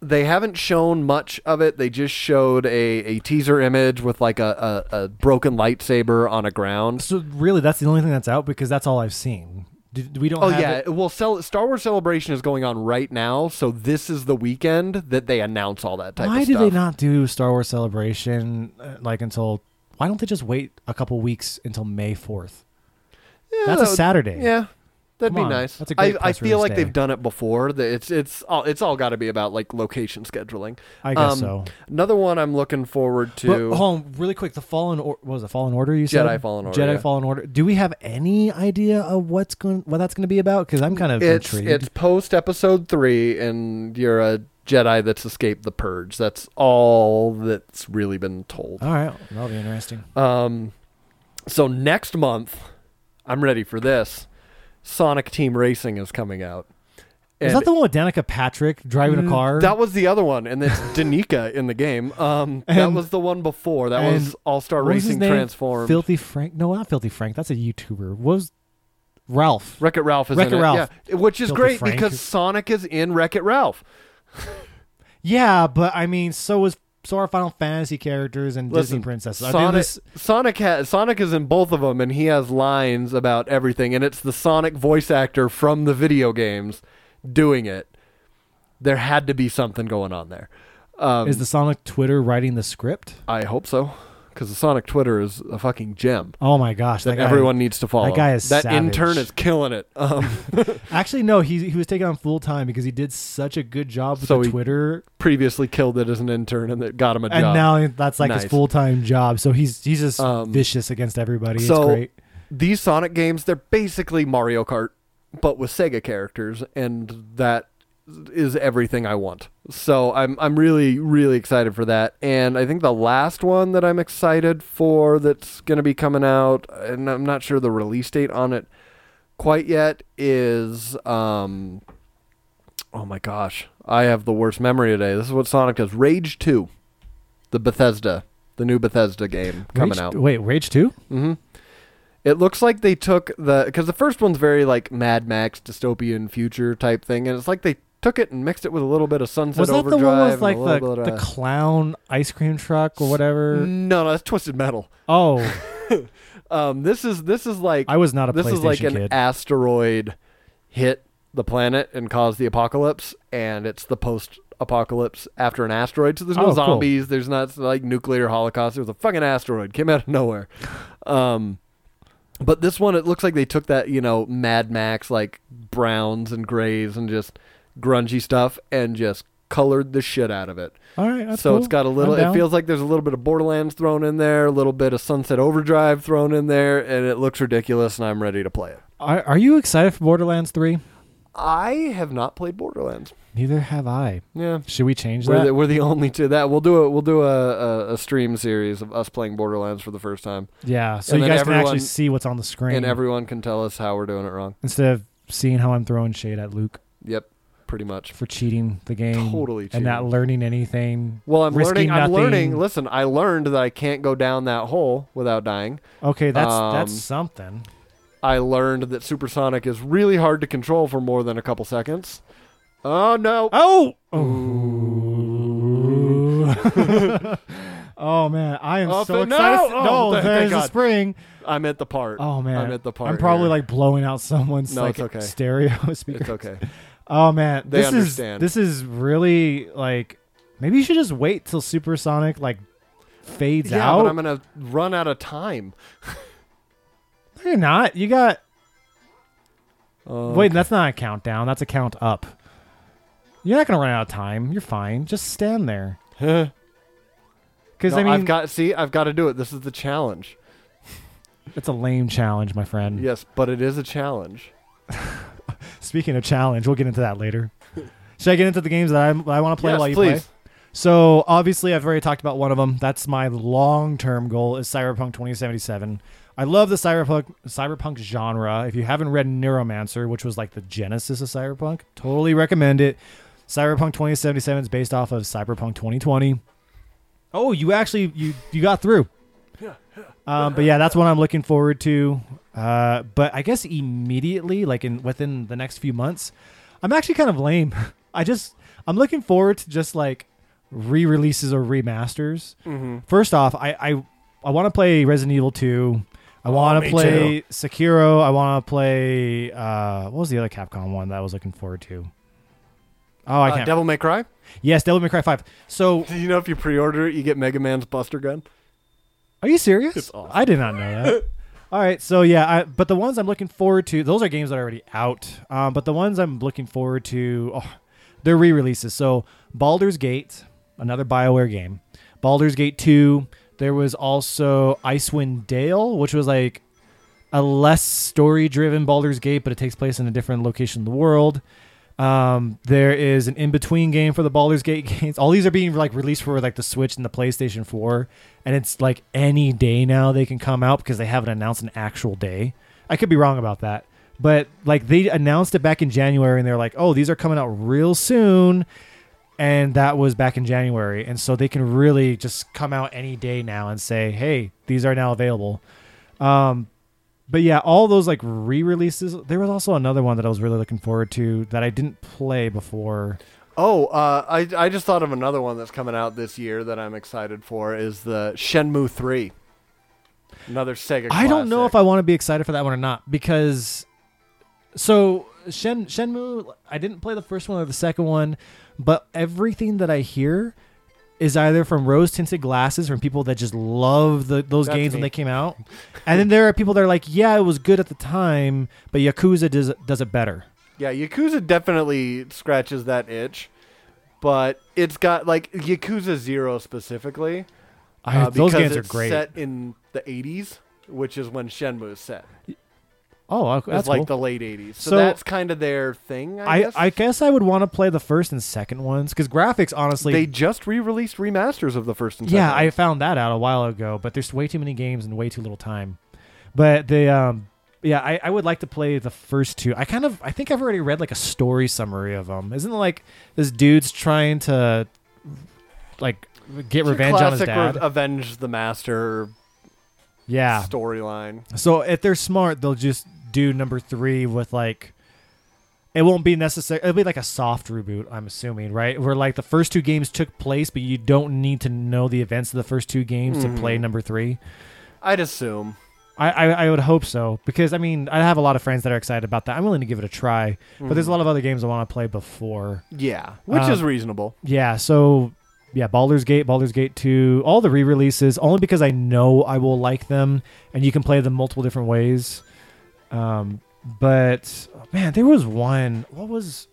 they haven't shown much of it. They just showed a, a teaser image with like a, a, a broken lightsaber on a ground.
so really, that's the only thing that's out because that's all I've seen. Do, do we don't.
Oh yeah,
it-
well, Cel- Star Wars Celebration is going on right now, so this is the weekend that they announce all that type
Why
of
do
stuff.
they not do Star Wars Celebration uh, like until? Why don't they just wait a couple weeks until May fourth?
Yeah,
That's
that
a
would-
Saturday.
Yeah, that'd
Come
be
on,
nice.
that's a great
I, I feel like they've done it before. It's it's all it's all got to be about like location scheduling.
I guess
Um,
so.
Another one I'm looking forward to.
But hold on, really quick. The Fallen, or- what was it Fallen Order? You said
Jedi Fallen Order,
Jedi
yeah.
Fallen Order. Do we have any idea of what's going, what that's going to be about? Because I'm kind of
it's
intrigued.
it's post episode three, and you're a Jedi that's escaped the purge. That's all that's really been told.
All right, that'll be interesting.
Um, so next month, I'm ready for this. Sonic Team Racing is coming out.
Is that the one with Danica Patrick driving a
Mm,
car?
That was the other one, and it's <laughs> Danica in the game. Um, that was the one before. That was All Star Racing
name?
Transformed.
Filthy Frank? No, not Filthy Frank. That's a YouTuber. What was Ralph?
Wreck It Ralph is
Wreck-It
in it,
Ralph.
yeah. which is
Filthy
great
Frank.
because Sonic is in Wreck It Ralph.
Yeah, but I mean, so was so are Final Fantasy characters and Disney princesses.
Sonic,
this.
Sonic has Sonic is in both of them, and he has lines about everything, and it's the Sonic voice actor from the video games doing it. There had to be something going on there. Um,
Is the Sonic Twitter writing the script?
I hope so, because the Sonic Twitter is a fucking gem
Oh my gosh,
that,
that, guy,
everyone needs to follow.
That guy is
that
savage.
intern is killing it. Um, <laughs>
Actually, no, he he was taken on full time because he did such a good job with
So
the
he-
Twitter,
previously killed it as an intern and that got him a
and
job.
And now that's like his full time job. So he's he's just
Um,
vicious against everybody.
so-
great.
These Sonic games, they're basically Mario Kart, but with Sega characters, and that is everything I want. So I'm I'm really really excited for that. And I think the last one that I'm excited for that's going to be coming out, and I'm not sure the release date on it quite yet, is um. Oh my gosh, I have the worst memory today. This is what Sonic does. Rage Two, the Bethesda, the new Bethesda game coming
Rage,
out.
Wait, Rage Two?
hmm It looks like they took the because the first one's very like Mad Max dystopian future type thing, and it's like they took it and mixed it with a little bit of Sunset
Was that
Overdrive.
the one with like the, the clown ice cream truck or whatever?
no, no, that's Twisted Metal.
Oh, <laughs>
Um, this is this is like
I was not a
this is like an
kid.
asteroid hit the planet and caused the apocalypse, and it's the post apocalypse after an asteroid. So there's no
Oh, cool.
zombies. There's not like nuclear holocaust. There was a fucking asteroid came out of nowhere. Um, but this one, it looks like they took that you know Mad Max like browns and grays and just grungy stuff and just colored the shit out of it.
All right,
so
cool.
it's got a little. It feels like there's a little bit of Borderlands thrown in there, a little bit of Sunset Overdrive thrown in there, and it looks ridiculous. And I'm ready to play it.
Are, are you excited for Borderlands Three?
I have not played Borderlands.
Neither have I.
Yeah,
Should we change
we're
that?
the, we're the only two that we'll do a we'll do a, a, a stream series of us playing Borderlands for the first time,
yeah, so
And
you guys can actually see what's on the screen
and everyone can tell us how we're doing it wrong.
instead of seeing how I'm throwing shade at Luke
Yep, pretty much.
for cheating the game
Totally
and not learning anything.
Well, I'm learning. I'm
nothing.
learning. Listen, I learned that I can't go down that hole without dying.
Okay, that's
Um,
that's something.
I learned that supersonic is really hard to control for more than a couple seconds. Oh no!
Oh.
Ooh.
oh <laughs> man, I am
Oh,
so
but no! Oh,
no, there's a spring.
I'm at the part.
Oh man,
I'm at the part.
I'm probably
here.
like blowing out someone's
No,
like
it's okay.
stereo <laughs> speaker.
It's okay.
Oh man,
They
this
understand.
is this is really like maybe you should just wait till Supersonic like fades
yeah,
out.
but I'm gonna run out of time. <laughs>
No, You're not. You got
Oh,
wait. That's not a countdown. That's a count up. You're not gonna run out of time. You're fine. Just stand there. Because
No,
I mean,
I've got. See, I've got to do it. This is the challenge.
it's a lame challenge, my friend.
Yes, but it is a challenge. <laughs>
Speaking of challenge, we'll get into that later. <laughs> Should I get into the games that I, I want to play
yes,
while you
please.
play? So obviously, I've already talked about one of them. That's my long-term goal is Cyberpunk 2077. I love the cyberpunk cyberpunk genre. If you haven't read Neuromancer, which was like the genesis of cyberpunk, totally recommend it. Cyberpunk 2077 is based off of Cyberpunk 2020. Oh, you actually you you got through. Um, but yeah, that's what I'm looking forward to. Uh, but I guess immediately, like in within the next few months, I'm actually kind of lame. <laughs> I just I'm looking forward to just like re-releases or remasters.
Mm-hmm.
First off, I I, I want to play Resident Evil 2. I want
Oh,
to play Sekiro. I want to play uh what was the other Capcom one that I was looking forward to? Oh, I
Uh,
can't.
Devil May Cry.
yes, Devil May Cry 5. So, <laughs>
Do you know if you pre-order it, you get Mega Man's Buster Gun?
are you serious?
Awesome.
I did not know that. <laughs> All right, so yeah, I, but the ones I'm looking forward to, those are games that are already out. Um, but the ones I'm looking forward to, oh, they're re-releases. So Baldur's Gate, another Bioware game. Baldur's Gate 2. There was also Icewind Dale, which was like a less story-driven Baldur's Gate, but it takes place in a different location in the world. Um, there is an in-between game for the Baldur's Gate <laughs> games. All these are being like released for like the Switch and the PlayStation 4, and it's like any day now they can come out because they haven't announced an actual day. I could be wrong about that, but like they announced it back in January, and they're like, "Oh, these are coming out real soon," and that was back in January, and so they can really just come out any day now and say, "Hey, these are now available." Um, but yeah, all those like re-releases. There was also another one that I was really looking forward to that I didn't play before.
Oh, uh, I I just thought of another one that's coming out this year that I'm excited for is the Shenmue Three. Another Sega.
I don't know if. I want to be excited for that one or not because so Shen Shenmue I didn't play the first one or the second one, but everything that I hear is either from rose tinted glasses from people that just love the, those
That's
games when they came out, <laughs> and then there are people that are like, yeah, it was good at the time, but Yakuza does does it better.
Yeah, Yakuza definitely scratches that itch, but it's got like Yakuza Zero specifically.
I,
uh,
those games are great.
Set in the '80s, which is when Shenmue is set.
Oh,
It's
that's
like
cool.
the late '80s, so,
So-
that's kind of their thing. I,
I,
guess.
I guess I would want to play the first and second ones because graphics, honestly,
they just re-released remasters of the first and second.
yeah, I found that out a while ago. But there's way too many games and way too little time. But the um, yeah, I, I would like to play the first two. I kind of I think I've already read like a story summary of them. Isn't it like this dude's trying to like get
It's
revenge on his dad?
re- avenge the master
yeah.
storyline.
So if they're smart, they'll just do number three with like. It won't be necessary. It'll be like a soft reboot, I'm assuming, right? Where like the first two games took place, but you don't need to know the events of the first two games to play
Mhm.
number three.
I'd assume.
I, I I would hope so because I mean I have a lot of friends that are excited about that. I'm willing to give it a try, but there's a
Mhm.
lot of other games I want to play before.
Yeah, which
Um,
is reasonable.
Yeah, so yeah, Baldur's Gate, Baldur's Gate 2, all the re-releases only because I know I will like them and you can play them multiple different ways. Um but man, there was one. What was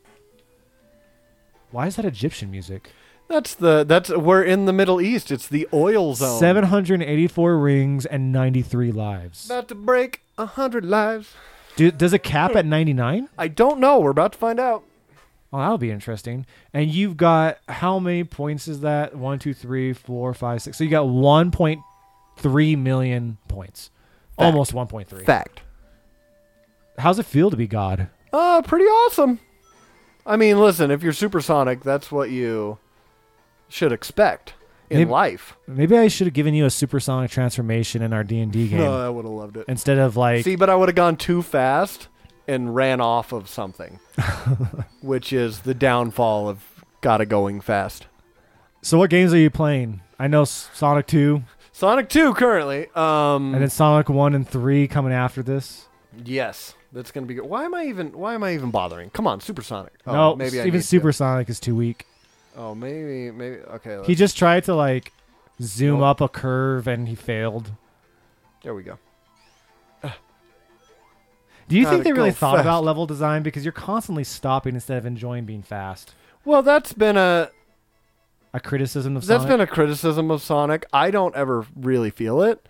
Why is that Egyptian music?
That's the that's we're in the Middle East. It's the oil zone.
784 rings and 93 lives.
About to break a hundred lives.
Do, does it cap at 99? <laughs>
I don't know. We're about to find out.
Oh, that'll be interesting. And you've got how many points is that? One, two, three, four, five, six. So you got 1.3 million points.
Fact.
Almost 1.3.
Fact.
How's it feel to be God?
Uh, pretty awesome. I mean, listen, if you're supersonic, that's what you should expect in
Maybe-
life.
Maybe I should have given you a supersonic transformation in our D&D <laughs> game
No, I would have loved it.
instead of like
See, but I would have gone too fast and ran off of something, <laughs> which is the downfall of gotta going fast.
So what games are you playing? I know Sonic 2
Sonic 2 currently. Um,
and then Sonic 1 and 3 coming after this.
yes, that's gonna be good. Why am I even? Why am I even bothering? Come on, supersonic. Oh,
no,
maybe I
even
need to.
Supersonic is too weak.
Oh, maybe, maybe. Okay, let's,
He just tried to like zoom up a curve and he failed.
there we go.
Do you
Gotta
think they really
go
thought
fast.
about level design because you're constantly stopping instead of enjoying being fast?
Well, that's been a
A criticism of
that's
Sonic.
been a criticism of Sonic. I don't ever really feel it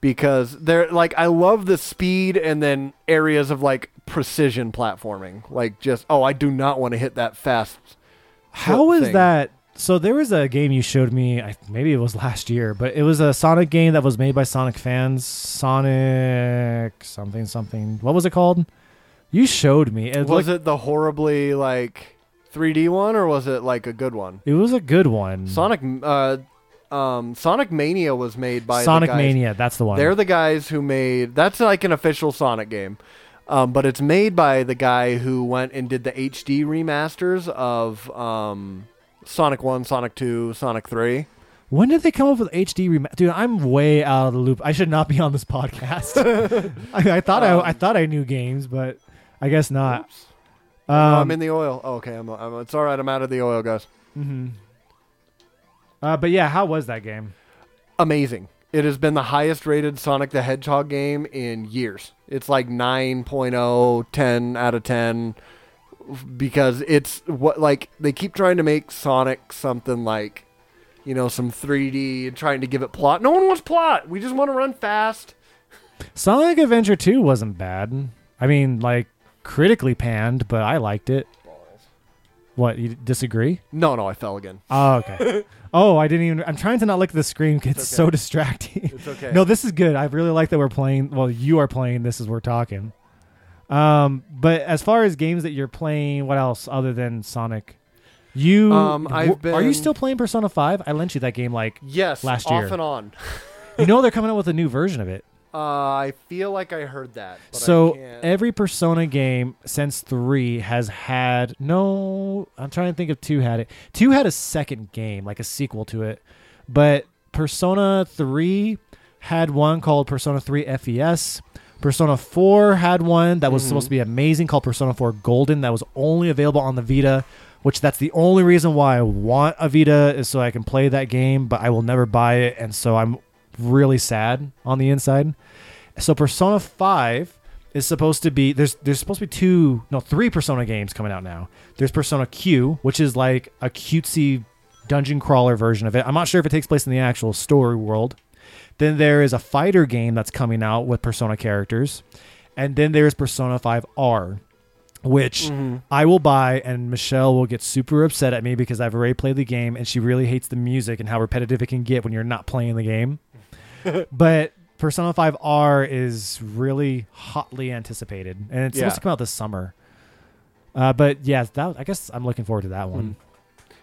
because they're like I love the speed and then areas of like precision platforming. Like just oh, I do not want to hit that fast.
How is
thing.
that? So there was a game you showed me. I, maybe it was last year, but it was a Sonic game that was made by Sonic fans. Sonic something something. What was it called? You showed me. It
was
looked-
it the horribly like 3D one or was it like a good one?
It was a good one.
Sonic uh um Sonic Mania was made by the
Sonic
guys-
Mania. That's the one.
They're the guys who made that's like an official Sonic game. Um, but it's made by the guy who went and did the HD remasters of um, Sonic 1, Sonic 2, Sonic 3.
when did they come up with HD remaster? Dude, I'm way out of the loop. I should not be on this podcast. <laughs> I, I thought
Um,
I, I thought I knew games, but I guess not.
Oh, no, I'm
Um,
in the oil. Oh, okay, I'm, I'm, it's all right. I'm out of the oil, guys.
mhm. Uh, but yeah, how was that game?
Amazing. It has been the highest rated Sonic the Hedgehog game in years. It's like 9.0, 10 out of 10 because it's what like they keep trying to make Sonic something like you know some 3D and trying to give it plot. No one wants plot. We just want to run fast.
Sonic Adventure 2 wasn't bad. I mean, like critically panned, but I liked it. What, you disagree?
No, no, I fell again.
Oh, okay. <laughs> oh, I didn't even I'm trying to not look at the screen it's
It's
so distracting.
It's okay.
No, this is good. I really like that we're playing. Well, you are playing this as we're talking. Um, but as far as games that you're playing, what else other than Sonic? You
Um, I've
w- are you still playing Persona Five? I lent you that game. Like,
yes,
last year, off
and on.
you know, they're coming out with a new version of it.
Uh, I feel like I heard that. But I
so every Persona game since three has had no. I'm trying to think if two had it. Two had a second game, like a sequel to it, but Persona three had one called Persona 3 FES. Persona 4 had one that was
Mhm.
supposed to be amazing called Persona 4 Golden that was only available on the Vita. which that's the only reason why I want a Vita is so I can play that game, but I will never buy it, and so I'm really sad on the inside. So Persona 5 is supposed to be there's there's supposed to be two no three Persona games coming out now. There's Persona Q, which is like a cutesy dungeon crawler version of it. I'm not sure if it takes place in the actual story world. Then there is a fighter game that's coming out with Persona characters. And then there's Persona 5R, which mm-hmm. I will buy, and Michelle will get super upset at me because I've already played the game and she really hates the music and how repetitive it can get when you're not playing the game. <laughs> but Persona 5R is really hotly anticipated, and it's
Yeah.
supposed to come out this summer. Uh, but yeah, that, I guess I'm looking forward to that one.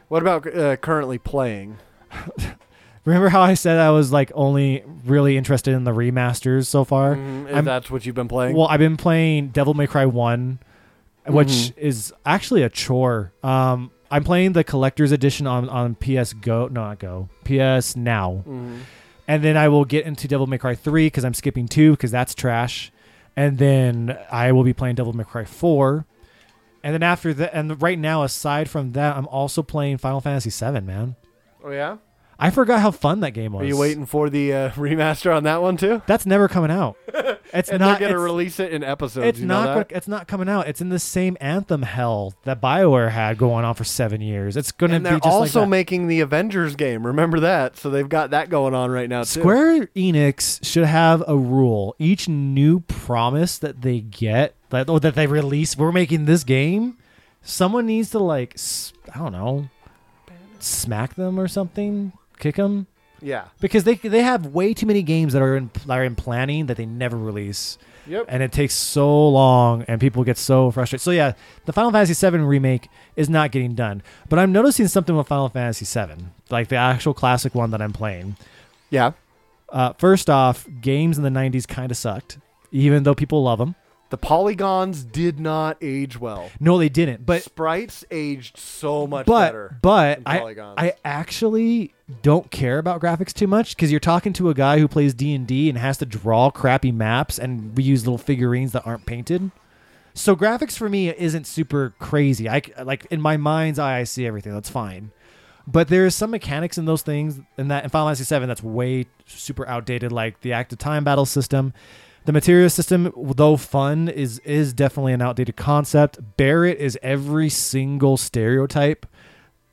What about uh, currently playing? <laughs>
Remember how I said I was like only really interested in the remasters so far?
Mhm, If
I'm-
that's what you've been playing.
Well, I've been playing Devil May Cry 1, which
Mhm.
is actually a chore. Um, I'm playing the collector's edition on, on PS Go, no, not Go, PS Now.
Mhm.
And then I will get into Devil May Cry 3 because I'm skipping 2 because that's trash. And then I will be playing Devil May Cry 4. And then after that, and right now, aside from that, I'm also playing Final Fantasy 7, man.
Oh yeah.
I forgot how fun that game was.
Are you waiting for the uh, <laughs> remaster on that one too?
That's never coming out. <laughs> It's
and
not.
they're gonna
it's-
release it in episodes.
It's
you know
not.
that?
It's not coming out. It's in the same Anthem hell that Bioware had going on for seven years. It's going to
and
be
they're also
like that.
making the Avengers game. Remember that? So they've got that going on right now too.
Square Enix should have a rule. Each new promise that they get, that or that they release, we're making this game. Someone needs to like, I don't know, smack them or something, kick them
Yeah.
because they they have way too many games that are in that are in planning that they never release.
Yep.
and it takes so long and people get so frustrated. So yeah, the Final Fantasy VII remake is not getting done. But I'm noticing something with Final Fantasy VII, like the actual classic one that I'm playing.
Yeah.
Uh, first off, games in the 90s kind of sucked, even though people love them.
The polygons did not age well.
No, they didn't. But
sprites aged so much
but
better.
but I. I actually don't care about graphics too much because you're talking to a guy who plays D and and has to draw crappy maps and reuse little figurines that aren't painted. So graphics for me isn't super crazy. I like in my mind's eye, I see everything. That's fine. But there is some mechanics in those things in that in Final Fantasy VII that's way super outdated, like the active time battle system. The material system, though fun, is is definitely an outdated concept. Barrett is every single stereotype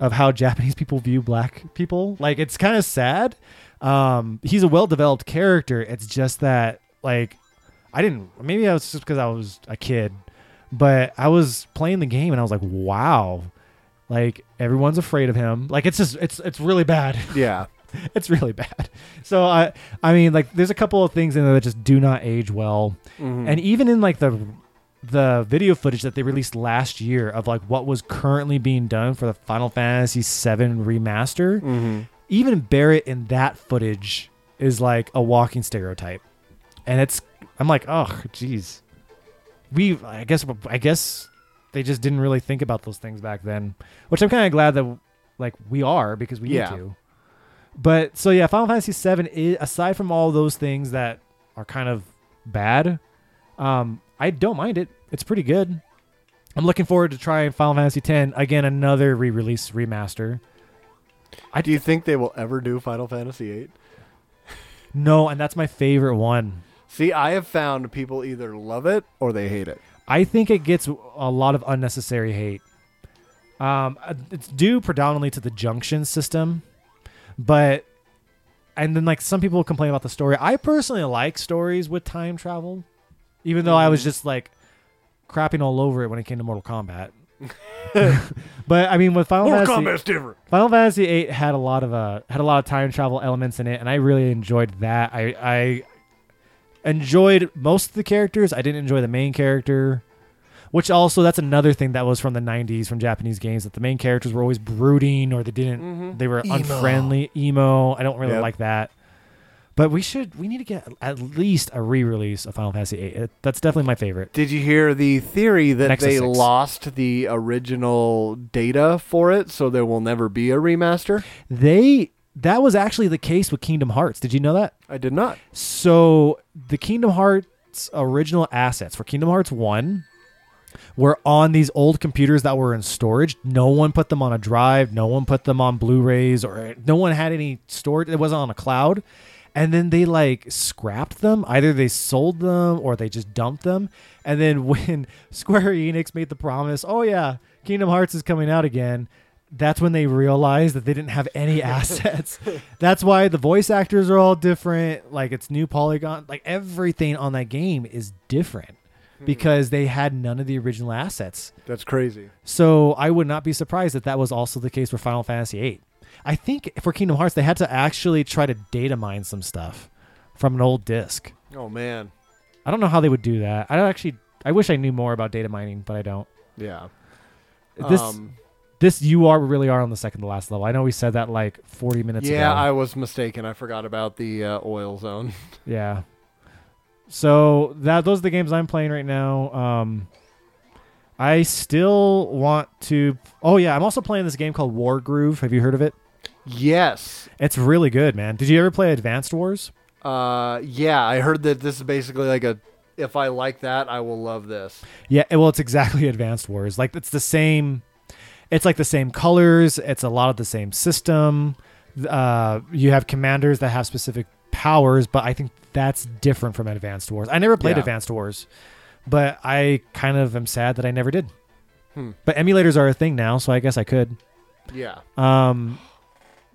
of how Japanese people view black people. Like it's kind of sad. Um, he's a well developed character. It's just that like I didn't. Maybe I was just because I was a kid, but I was playing the game and I was like, wow, like everyone's afraid of him. Like it's just it's it's really bad. <laughs>
yeah.
it's really bad. So I I mean like there's a couple of things in there that just do not age well.
Mhm.
And even in like the the video footage that they released last year of like what was currently being done for the Final Fantasy VII remaster,
Mhm.
even Barrett in that footage is like a walking stereotype. And it's I'm like, oh, jeez. We I guess I guess they just didn't really think about those things back then, which I'm kind of glad that like we are because we
Yeah.
need to. But so yeah, Final Fantasy VII is aside from all those things that are kind of bad, um, I don't mind it. It's pretty good. I'm looking forward to trying Final Fantasy X again, another re-release remaster. I
Do you think they will ever do Final Fantasy VIII?
No, and that's my favorite one.
See, I have found people either love it or they hate it.
I think it gets a lot of unnecessary hate. Um, uh, it's due predominantly to the junction system, but and then like some people complain about the story. I personally like stories with time travel, even though I was
Mhm.
just like crapping all over it when it came to Mortal Kombat. <laughs> <laughs> but I mean, with Final
Mortal
Fantasy,
Kombat's different.
Final Fantasy VIII had a lot of uh had a lot of time travel elements in it, and I really enjoyed that. I I enjoyed most of the characters. I didn't enjoy the main character, which also that's another thing that was from the '90s from Japanese games that the main characters were always brooding or they didn't
Mhm.
they were
Emo.
unfriendly, emo. I don't really
Yep.
like that. But we should we need to get at least a re-release of Final Fantasy VIII. It- That's definitely my favorite.
Did you hear the theory that
Nexus
they
6.
lost the original data for it, so there will never be a remaster?
They that was actually the case with Kingdom Hearts. Did you know that?
I did not.
So the Kingdom Hearts original assets for Kingdom Hearts 1 were on these old computers that were in storage. No one put them on a drive. No one put them on Blu-rays or no one had any storage. It wasn't on a cloud. And then they like scrapped them. Either they sold them or they just dumped them. And then <laughs> when Square Enix made the promise, oh yeah, Kingdom Hearts is coming out again. That's when they realized that they didn't have any <laughs> assets. That's why the voice actors are all different. Like it's new polygon. Like everything on that game is different hmm. because they had none of the original assets.
That's crazy.
So I would not be surprised that that was also the case for Final Fantasy VIII. I think for Kingdom Hearts they had to actually try to data mine some stuff from an old disc.
Oh man.
I don't know how they would do that. I don't actually. I wish I knew more about data mining, but I don't.
Yeah.
This
Um,
this you are really are on the second to last level. I know we said that like 40 minutes
yeah,
ago.
I was mistaken. I forgot about the uh, oil zone. <laughs>
Yeah. So that those are the games I'm playing right now. Um, I still want to. Oh yeah, I'm also playing this game called Wargroove. Have you heard of it?
Yes.
It's really good, man. Did you ever play Advanced Wars?
Uh, yeah, I heard that this is basically like a. If I like that, I will love this.
Yeah. Well, it's exactly <laughs> Advanced Wars. Like it's the same. It's like the same colors. It's a lot of the same system. Uh, you have commanders that have specific powers, but I think that's different from Advanced Wars. I never played
Yeah.
Advanced Wars, but I kind of am sad that I never did.
Hmm.
But emulators are a thing now, so I guess I could.
Yeah.
Um,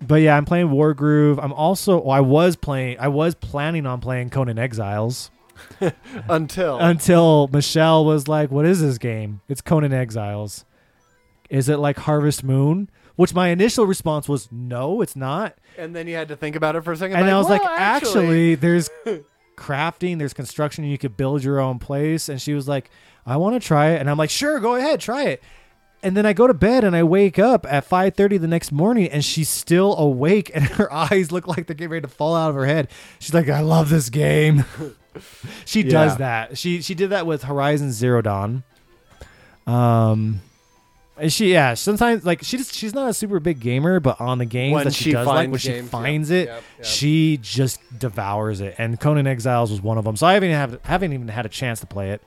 but yeah, I'm playing Wargroove. I'm also. Well, I was playing. I was planning on playing Conan Exiles <laughs>
Until
until Michelle was like, "What is this game? It's Conan Exiles. Is it like Harvest Moon?" Which my initial response was, "No, it's not."
and then you had to think about it for a second.
And I was like,
"Well,
"Actually, there's <laughs> crafting, there's construction, you could build your own place." And she was like, "I want to try it," and I'm like, "Sure, go ahead, try it." And then I go to bed and I wake up at 5:30 the next morning and she's still awake and <laughs> her eyes look like they're getting ready to fall out of her head. She's like, "I love this game." <laughs> she does that. She she did that with Horizon Zero Dawn. Um and she yeah, sometimes like she's she's not a super big gamer, but on the games
When
that she,
she
does like
finds
when she
games, yep,
finds it,
yep, yep.
she just devours it. And Conan Exiles was one of them. So I haven't have, haven't even had a chance to play it.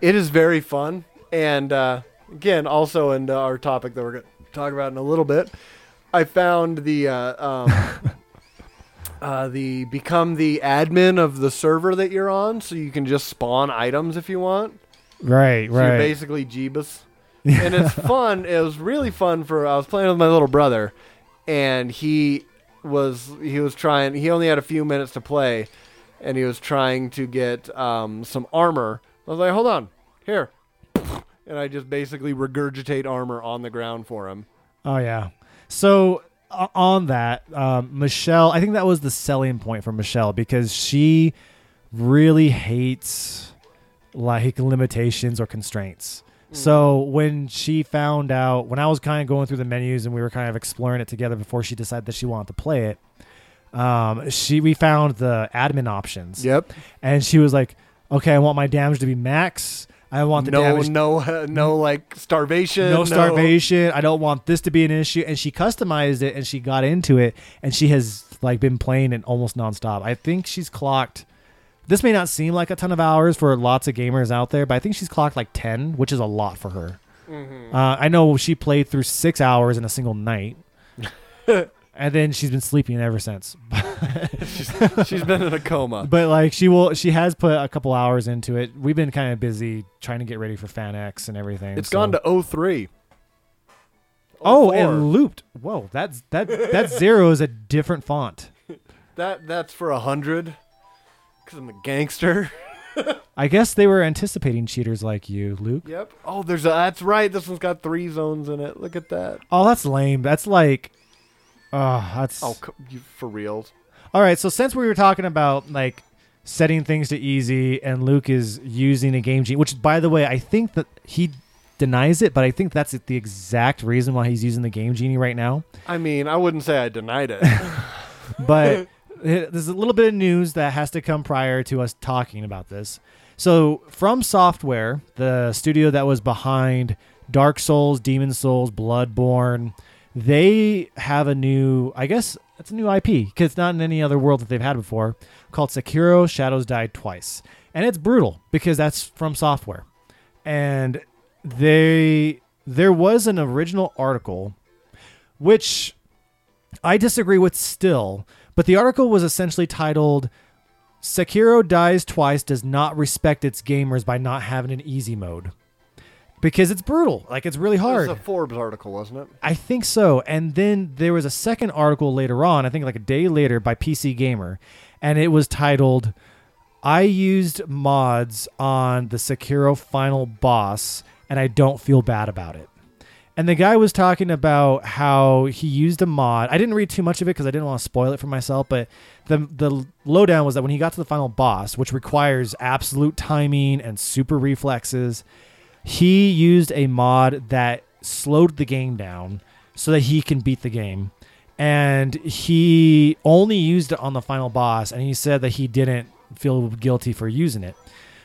It is very fun, and uh, again, also in our topic that we're going to talk about in a little bit, I found the uh, um, <laughs> uh, the become the admin of the server that you're on, so you can just spawn items if you want.
Right,
So you're
right.
basically Jeebus, <laughs> and it's fun. It was really fun for. I was playing with my little brother, and he was he was trying. He only had a few minutes to play, and he was trying to get um, some armor. I was like, "Hold on, here," and I just basically regurgitate armor on the ground for him.
Oh yeah. So uh, on that, um, Michelle, I think that was the selling point for Michelle because she really hates like limitations or constraints. So when she found out, when I was kind of going through the menus and we were kind of exploring it together before she decided that she wanted to play it, um, she we found the admin options,
Yep.
and she was like, "Okay, I want my damage to be max. I want the
No,
damage
no, no, like starvation.
no starvation. I don't want this to be an issue. And she customized it and she got into it and she has like been playing it almost nonstop. I think she's clocked. This may not seem like a ton of hours for lots of gamers out there, but I think she's clocked like ten, which is a lot for her.
Mhm.
Uh, I know she played through six hours in a single night, <laughs> and then she's been sleeping ever since. <laughs>
she's, she's been in a coma. <laughs>
But like she will, she has put a couple hours into it. We've been kind of busy trying to get ready for Fan X and everything.
It's
so-
gone to 03.
Oh,
04.
it looped. Whoa, that's that that zero is a different font. <laughs>
That that's for a hundred. Cause I'm a gangster.
I guess they were anticipating cheaters like you, Luke.
Yep. Oh, there's a. That's right. This one's got three zones in it. Look at that.
Oh, that's lame. That's like, oh, that's.
Oh, you for reals?
All right. So since we were talking about like setting things to easy, and Luke is using a game genie, which by the way, I think that he denies it, but I think that's the exact reason why he's using the game genie right now.
I mean, I wouldn't say I denied it. <laughs> <laughs>
but there's a little bit of news that has to come prior to us talking about this. So, From Software, the studio that was behind Dark Souls, Demon Souls, Bloodborne, they have a new, I guess it's a new IP because it's not in any other world that they've had before, called Sekiro Shadows Died Twice. And it's brutal because that's From Software. And they there was an original article which I disagree with still, but the article was essentially titled Sekiro dies twice does not respect its gamers by not having an easy mode. Because it's brutal. Like it's really hard.
It was a Forbes article, wasn't it?
I think so. And then there was a second article later on, I think like a day later by PC Gamer, and it was titled I used mods on the Sekiro final boss and I don't feel bad about it. And the guy was talking about how he used a mod. I didn't read too much of it because I didn't want to spoil it for myself, but the the lowdown was that when he got to the final boss, which requires absolute timing and super reflexes, he used a mod that slowed the game down so that he can beat the game. And he only used it on the final boss, and he said that he didn't feel guilty for using it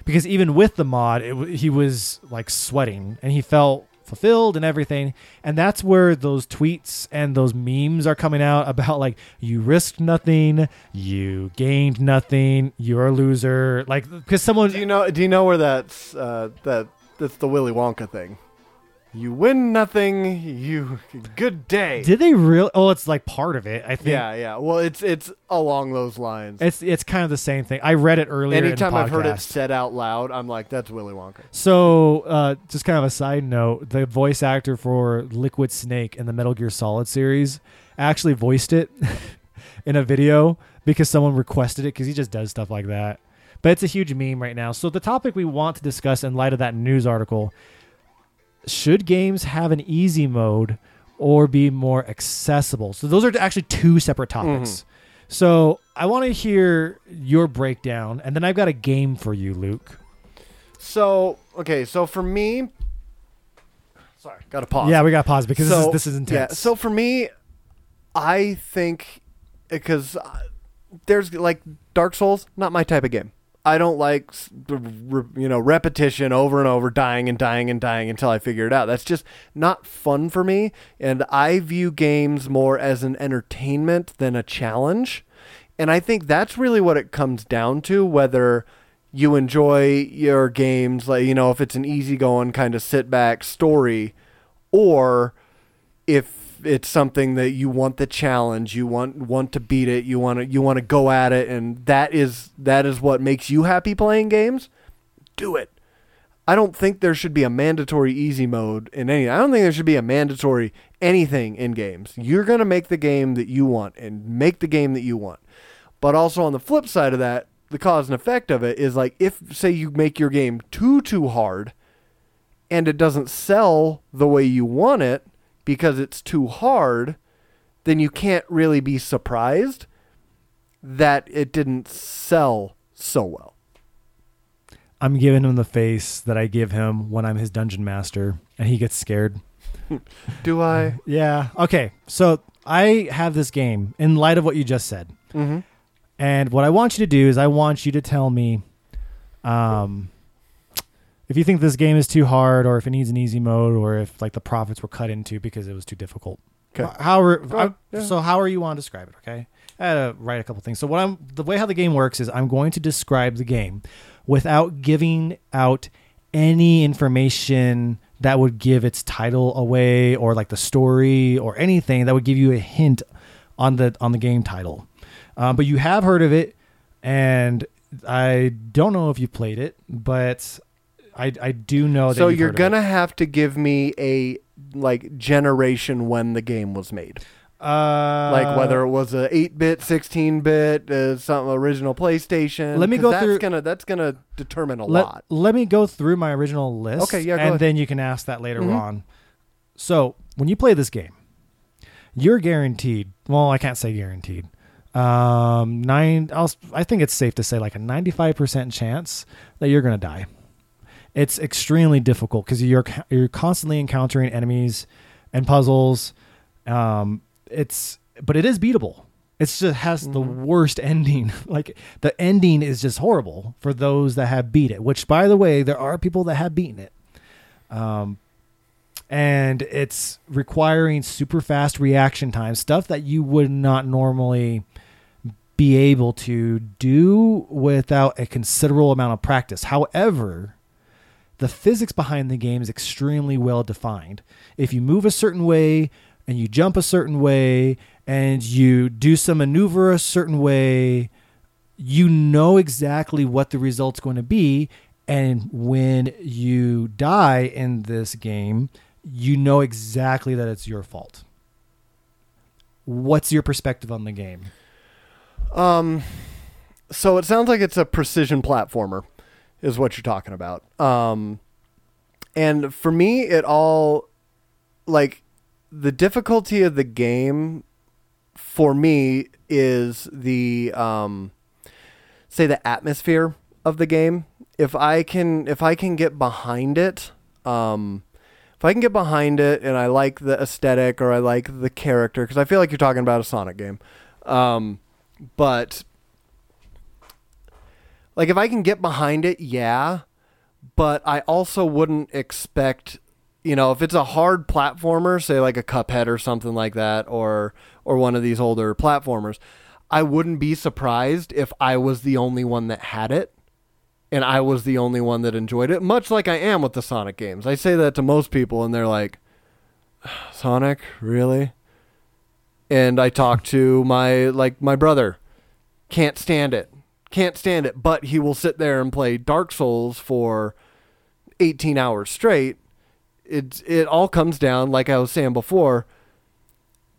because even with the mod, it, he was like sweating and he felt fulfilled and everything. And that's where those tweets and those memes are coming out about like you risked nothing, you gained nothing, you're a loser. Like because someone
Do you know? Do you know where that's uh, that that's the Willy Wonka thing? You win nothing. You good day.
did they real? Oh, it's like part of it. I think.
yeah, yeah. Well, it's it's along those lines.
It's it's kind of the same thing. I read it earlier.
Anytime
in the
I've heard it said out loud, I'm like, that's Willy Wonka.
So, uh, just kind of a side note: the voice actor for Liquid Snake in the Metal Gear Solid series actually voiced it <laughs> in a video because someone requested it because he just does stuff like that. But it's a huge meme right now. So, the topic we want to discuss in light of that news article: Should games have an easy mode or be more accessible? So, those are actually two separate mm-hmm. topics. So, I want to hear your breakdown, and then I've got a game for you, Luke.
So okay, so for me, sorry, got to pause.
Yeah, we got to pause because this is this is intense.
Yeah, so for me, I think because uh, there's like Dark Souls, not my type of game. I don't like you know repetition over and over, dying and dying and dying until I figure it out. That's just not fun for me. And I view games more as an entertainment than a challenge. And I think that's really what it comes down to. Whether you enjoy your games, like you know, if it's an easygoing kind of sit back story, or if it's something that you want the challenge, you want want to beat it, you want to you want to go at it, and that is that is what makes you happy playing games. Do it. I don't think there should be a mandatory easy mode in any. I don't think there should be a mandatory anything in games. You're gonna make the game that you want and make the game that you want. But also on the flip side of that, the cause and effect of it is like if say you make your game too too hard and it doesn't sell the way you want it because it's too hard, then you can't really be surprised that it didn't sell so well.
I'm giving him the face that I give him when I'm his dungeon master and he gets scared. <laughs>
Do I?
Yeah. Okay. So I have this game in light of what you just said.
Mm-hmm.
And what I want you to do is I want you to tell me um, if you think this game is too hard or if it needs an easy mode or if like the profits were cut into because it was too difficult.
Okay.
How are,
ahead. Yeah.
so how are you want to describe it, okay? I had to write a couple things. So what I'm the way how the game works is I'm going to describe the game without giving out any information that would give its title away or like the story or anything that would give you a hint on the on the game title. Um, but you have heard of it, and I don't know if you played it, but I I do know that.
So
you've
you're
heard of it.
gonna have to give me a like generation when the game was made,
uh,
like whether it was a 8-bit, 16-bit, uh, some original PlayStation.
Let me
'cause
go
that's
through-
Gonna that's gonna determine a
let,
lot.
Let me go through my original list.
Okay, yeah, go
and
ahead.
then you can ask that later
Mhm.
on. So when you play this game, you're guaranteed. Well, I can't say guaranteed. Um, nine. I'll, I think it's safe to say like a 95 percent chance that you're gonna die. It's extremely difficult because you're you're constantly encountering enemies and puzzles. Um, it's but it is beatable. It just has the
Mhm.
worst <laughs> ending. like the ending is just horrible for those that have beat it. Which, by the way, there are people that have beaten it. Um, and it's requiring super fast reaction time, stuff that you would not normally be able to do without a considerable amount of practice. However, the physics behind the game is extremely well defined. If you move a certain way and you jump a certain way and you do some maneuver a certain way, you know exactly what the result's going to be. And when you die in this game, you know exactly that it's your fault. What's your perspective on the game?
Um, so it sounds like it's a precision platformer, is what you're talking about. Um, and for me, it all like the difficulty of the game for me is the um, say the atmosphere of the game. If I can, if I can get behind it, um, if I can get behind it, and I like the aesthetic or I like the character, because I feel like you're talking about a Sonic game. Um, but like if I can get behind it, yeah. But I also wouldn't expect, you know, if it's a hard platformer, say like a Cuphead or something like that, or or one of these older platformers, I wouldn't be surprised if I was the only one that had it. And I was the only one that enjoyed it, much like I am with the Sonic games. I say that to most people, and they're like, <sighs> Sonic, really? And I talk to my like my brother, can't stand it can't stand it, but he will sit there and play Dark Souls for 18 hours straight. It it all comes down like I was saying before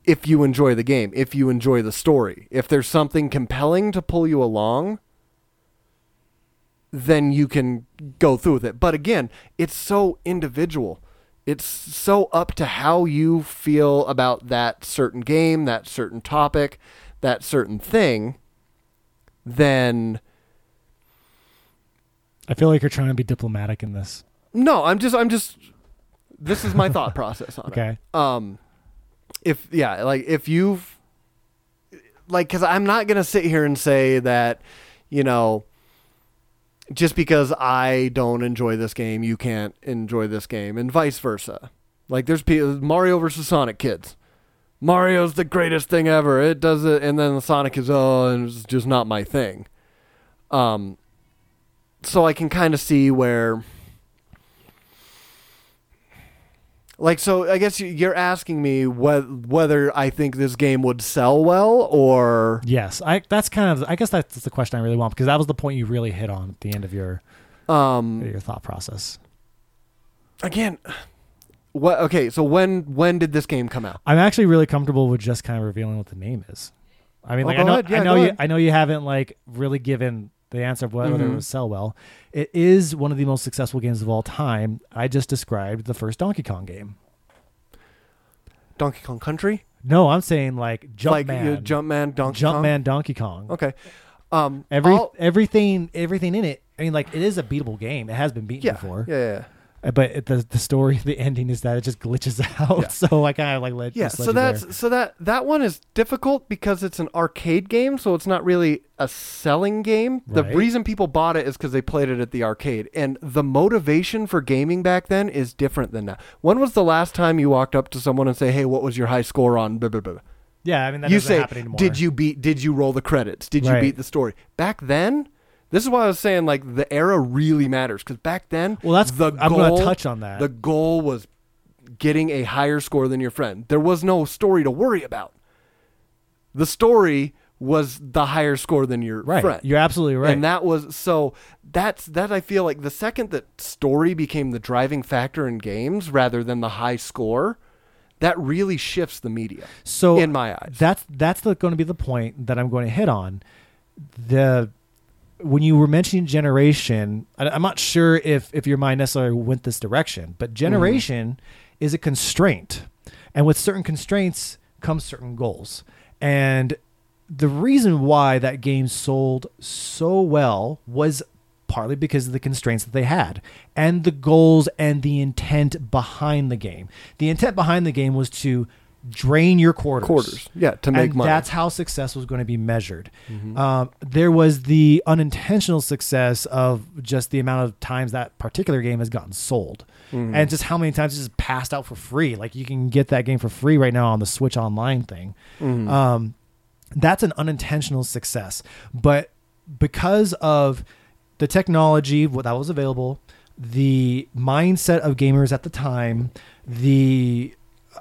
if you enjoy the game, if you enjoy the story, if there's something compelling to pull you along, then you can go through with it. But again, it's so individual. It's so up to how you feel about that certain game, that certain topic, that certain thing then
I feel like you're trying to be diplomatic in this.
no, I'm just I'm just this is my thought <laughs> process on
Okay.
it. Um if yeah, like if you've like cuz I'm not going to sit here and say that, you know, just because I don't enjoy this game, you can't enjoy this game and vice versa. Like there's people Mario versus Sonic kids. Mario's the greatest thing ever. It does it, and then Sonic is oh, and it's just not my thing. Um, so I can kind of see where, like, so I guess you- you're asking me whe- whether I think this game would sell well or
Yes, I that's kind of I guess that's the question I really want because that was the point you really hit on at the end of your
um
your thought process.
again. What? Okay, so when when did this game come out?
I'm actually really comfortable with just kind of revealing what the name is. I mean,
Oh,
like I know
ahead. Yeah,
I know you
ahead.
I know you haven't like really given the answer of whether
Mhm.
it would sell well. It is one of the most successful games of all time. I just described the first Donkey Kong game.
Donkey Kong Country,
No, I'm saying like
like
Jumpman,
you- Jumpman, Donkey Kong.
Jumpman Donkey Kong.
Okay. Um,
Every
I'll-
everything everything in it. I mean, like it is a beatable game. It has been beaten
yeah,
before.
yeah, yeah,
Uh, Uh, but the the story, the ending is that it just glitches <laughs> out.
Yeah.
So I kind of like let
yeah. So
you there.
that's so that that one is difficult because it's an arcade game, so it's not really a selling game. The reason people bought it is because they played it at the arcade, and the motivation for gaming back then is different than now. When was the last time you walked up to someone and say, "Hey, what was your high score on?" Blah, blah, blah.
yeah. I mean, that
you say. "Did you beat? Did you roll the credits? Did you beat the story?" Back then, this is why I was saying like the era really matters because back then,
Well, that's
the
I'm going to touch on that.
The goal was getting a higher score than your friend. There was no story to worry about. The story was the higher score than your
right.
friend.
You're absolutely right.
And that was so that's that I feel like the second that story became the driving factor in games rather than the high score, that really shifts the media
so
in my eyes.
that's that's going to be the point that I'm going to hit on. The when you were mentioning generation, I, I'm not sure if if your mind necessarily went this direction, but mm-hmm. generation is a constraint, and with certain constraints comes certain goals. And the reason why that game sold so well was partly because of the constraints that they had and the goals and the intent behind the game. The intent behind the game was to drain your quarters.
quarters. Yeah, to make
and
money.
That's how success was going to be measured.
Mhm.
Um, there was the unintentional success of just the amount of times that particular game has gotten sold,
Mhm.
and just how many times it's just passed out for free. Like you can get that game for free right now on the Switch Online thing.
Mhm.
Um, that's an unintentional success, but because of the technology what that was available, the mindset of gamers at the time, the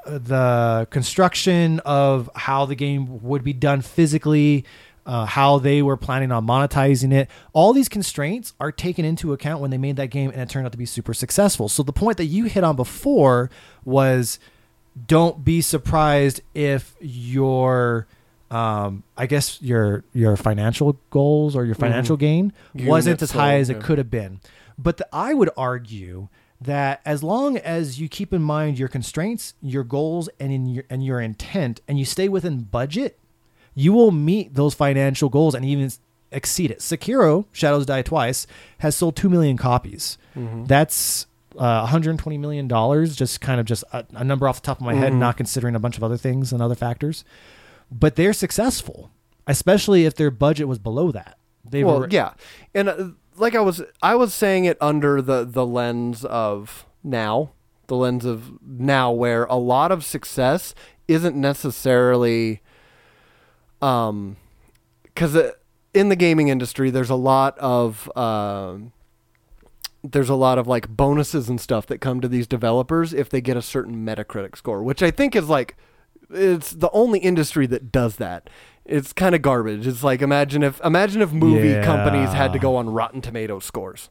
the construction of how the game would be done physically, uh, how they were planning on monetizing it. All these constraints are taken into account when they made that game, and it turned out to be super successful. So the point that you hit on before was don't be surprised if your um, I guess your your financial goals or your financial gain wasn't as high
sold,
as it
yeah.
could have been. But the, I would argue that as long as you keep in mind your constraints, your goals, and in your and your intent, and you stay within budget, you will meet those financial goals and even exceed it. Sekiro: Shadows Die Twice has sold two million copies. That's uh, 120 million dollars. Just kind of just a, a number off the top of my head,
Mhm.
not considering a bunch of other things and other factors. But they're successful, especially if their budget was below that. They
well,
were
yeah, and uh, like I was, I was saying it under the the lens of now, the lens of now, where a lot of success isn't necessarily, um, because in the gaming industry, there's a lot of um. there's a lot of like bonuses and stuff that come to these developers if they get a certain Metacritic score, which I think is like it's the only industry that does that. It's kind of garbage. It's like imagine if imagine if movie
Yeah.
companies had to go on Rotten Tomato scores.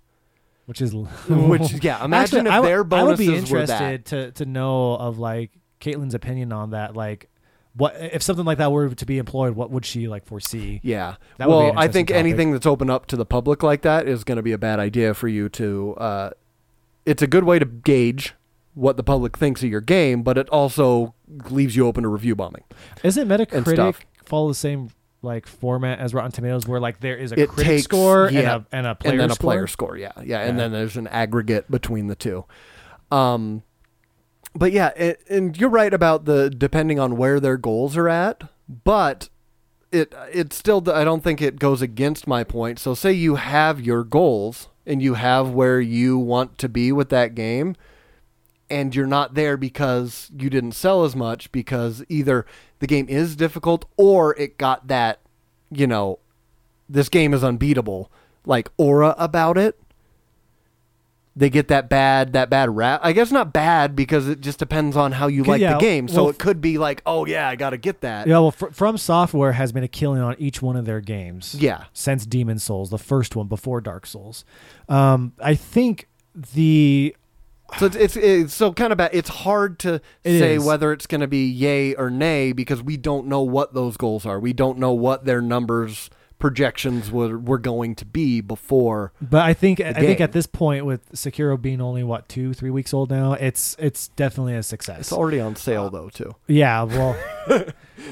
which is <laughs>
Which <laughs> yeah, imagine
Actually,
if
w-
their
I would be interested to to know of like Caitlin's opinion on that. Like, what if something like that were to be employed? What would she like foresee?
Yeah.
That
well, I think
topic.
anything that's open up to the public like that is going to be a bad idea for you to. Uh, it's a good way to gauge what the public thinks of your game, but it also leaves you open to review bombing.
Isn't Metacritic. Follow the same like format as Rotten Tomatoes, where like there is a
It
critic
takes-
score
yeah.
and a and a player
and then a
score?
player score. Yeah, yeah, and
Yeah.
then there's an aggregate between the two. Um, but yeah, it, and you're right about the depending on where their goals are at, but it it still I don't think it goes against my point. So say you have your goals and you have where you want to be with that game and you're not there because you didn't sell as much because either the game is difficult or it got that, you know, this game is unbeatable, like aura about it. They get that bad that bad rap. I guess not bad because it just depends on how you like
yeah,
the game. So
well,
it could be like, oh yeah, I got to get that.
Yeah, well, fr- From Software has been a killing on each one of their games.
Yeah.
since Demon Souls, the first one before Dark Souls. Um, I think the
So it's, it's it's so kind of bad. It's hard to
It
say
is.
whether it's going to be yay or nay because we don't know what those goals are. We don't know what their numbers projections were were going to be before.
But I think I think at this point, with Sekiro being only what two, three weeks old now, it's it's definitely a success.
It's already on
Uh,
sale though too.
yeah, well, <laughs>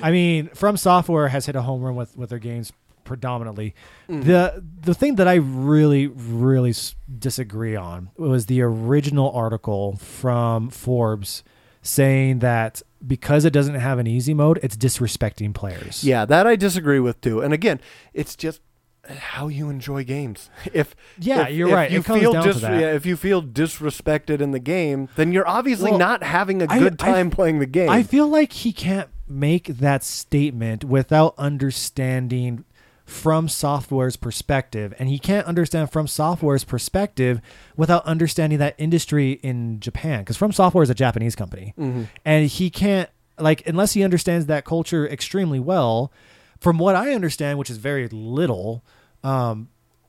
I mean, From Software has hit a home run with with their games predominantly.
Mm.
The the thing that I really really s- disagree on was the original article from Forbes saying that because it doesn't have an easy mode, it's disrespecting players.
Yeah, that I disagree with too. And again, it's just how you enjoy games. <laughs> If
Yeah,
if-
you're
if
right.
You
It comes
feel dis-
that.
yeah, if you feel disrespected in the game, then you're obviously
Well,
not having a good
I-
time playing the game.
I feel like he can't make that statement without understanding from software's perspective and he can't understand from software's perspective without understanding that industry in Japan because from software is a Japanese company
Mhm.
and he can't like unless he understands that culture extremely well from what I understand which is very little um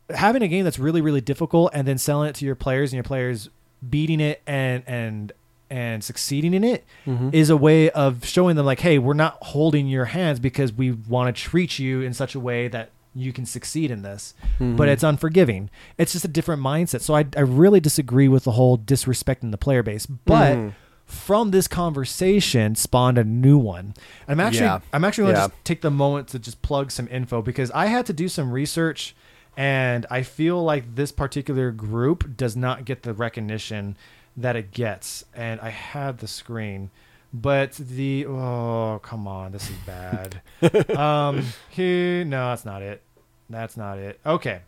having a game that's really really difficult and then selling it to your players and your players beating it and and and succeeding in it is
Mhm.
a way of showing them like hey we're not holding your hands because we want to treat you in such a way that you can succeed in this but
Mhm.
it's unforgiving it's just a different mindset so I, I really disagree with the whole disrespecting the player base but
Mhm.
from this conversation spawned a new one. I'm actually
Yeah.
I'm actually going to
Yeah.
just take the moment to just plug some info because I had to do some research and I feel like this particular group does not get the recognition that it gets and I had the screen but the oh come on this is bad. <laughs> um here no that's not it. That's not it. Okay.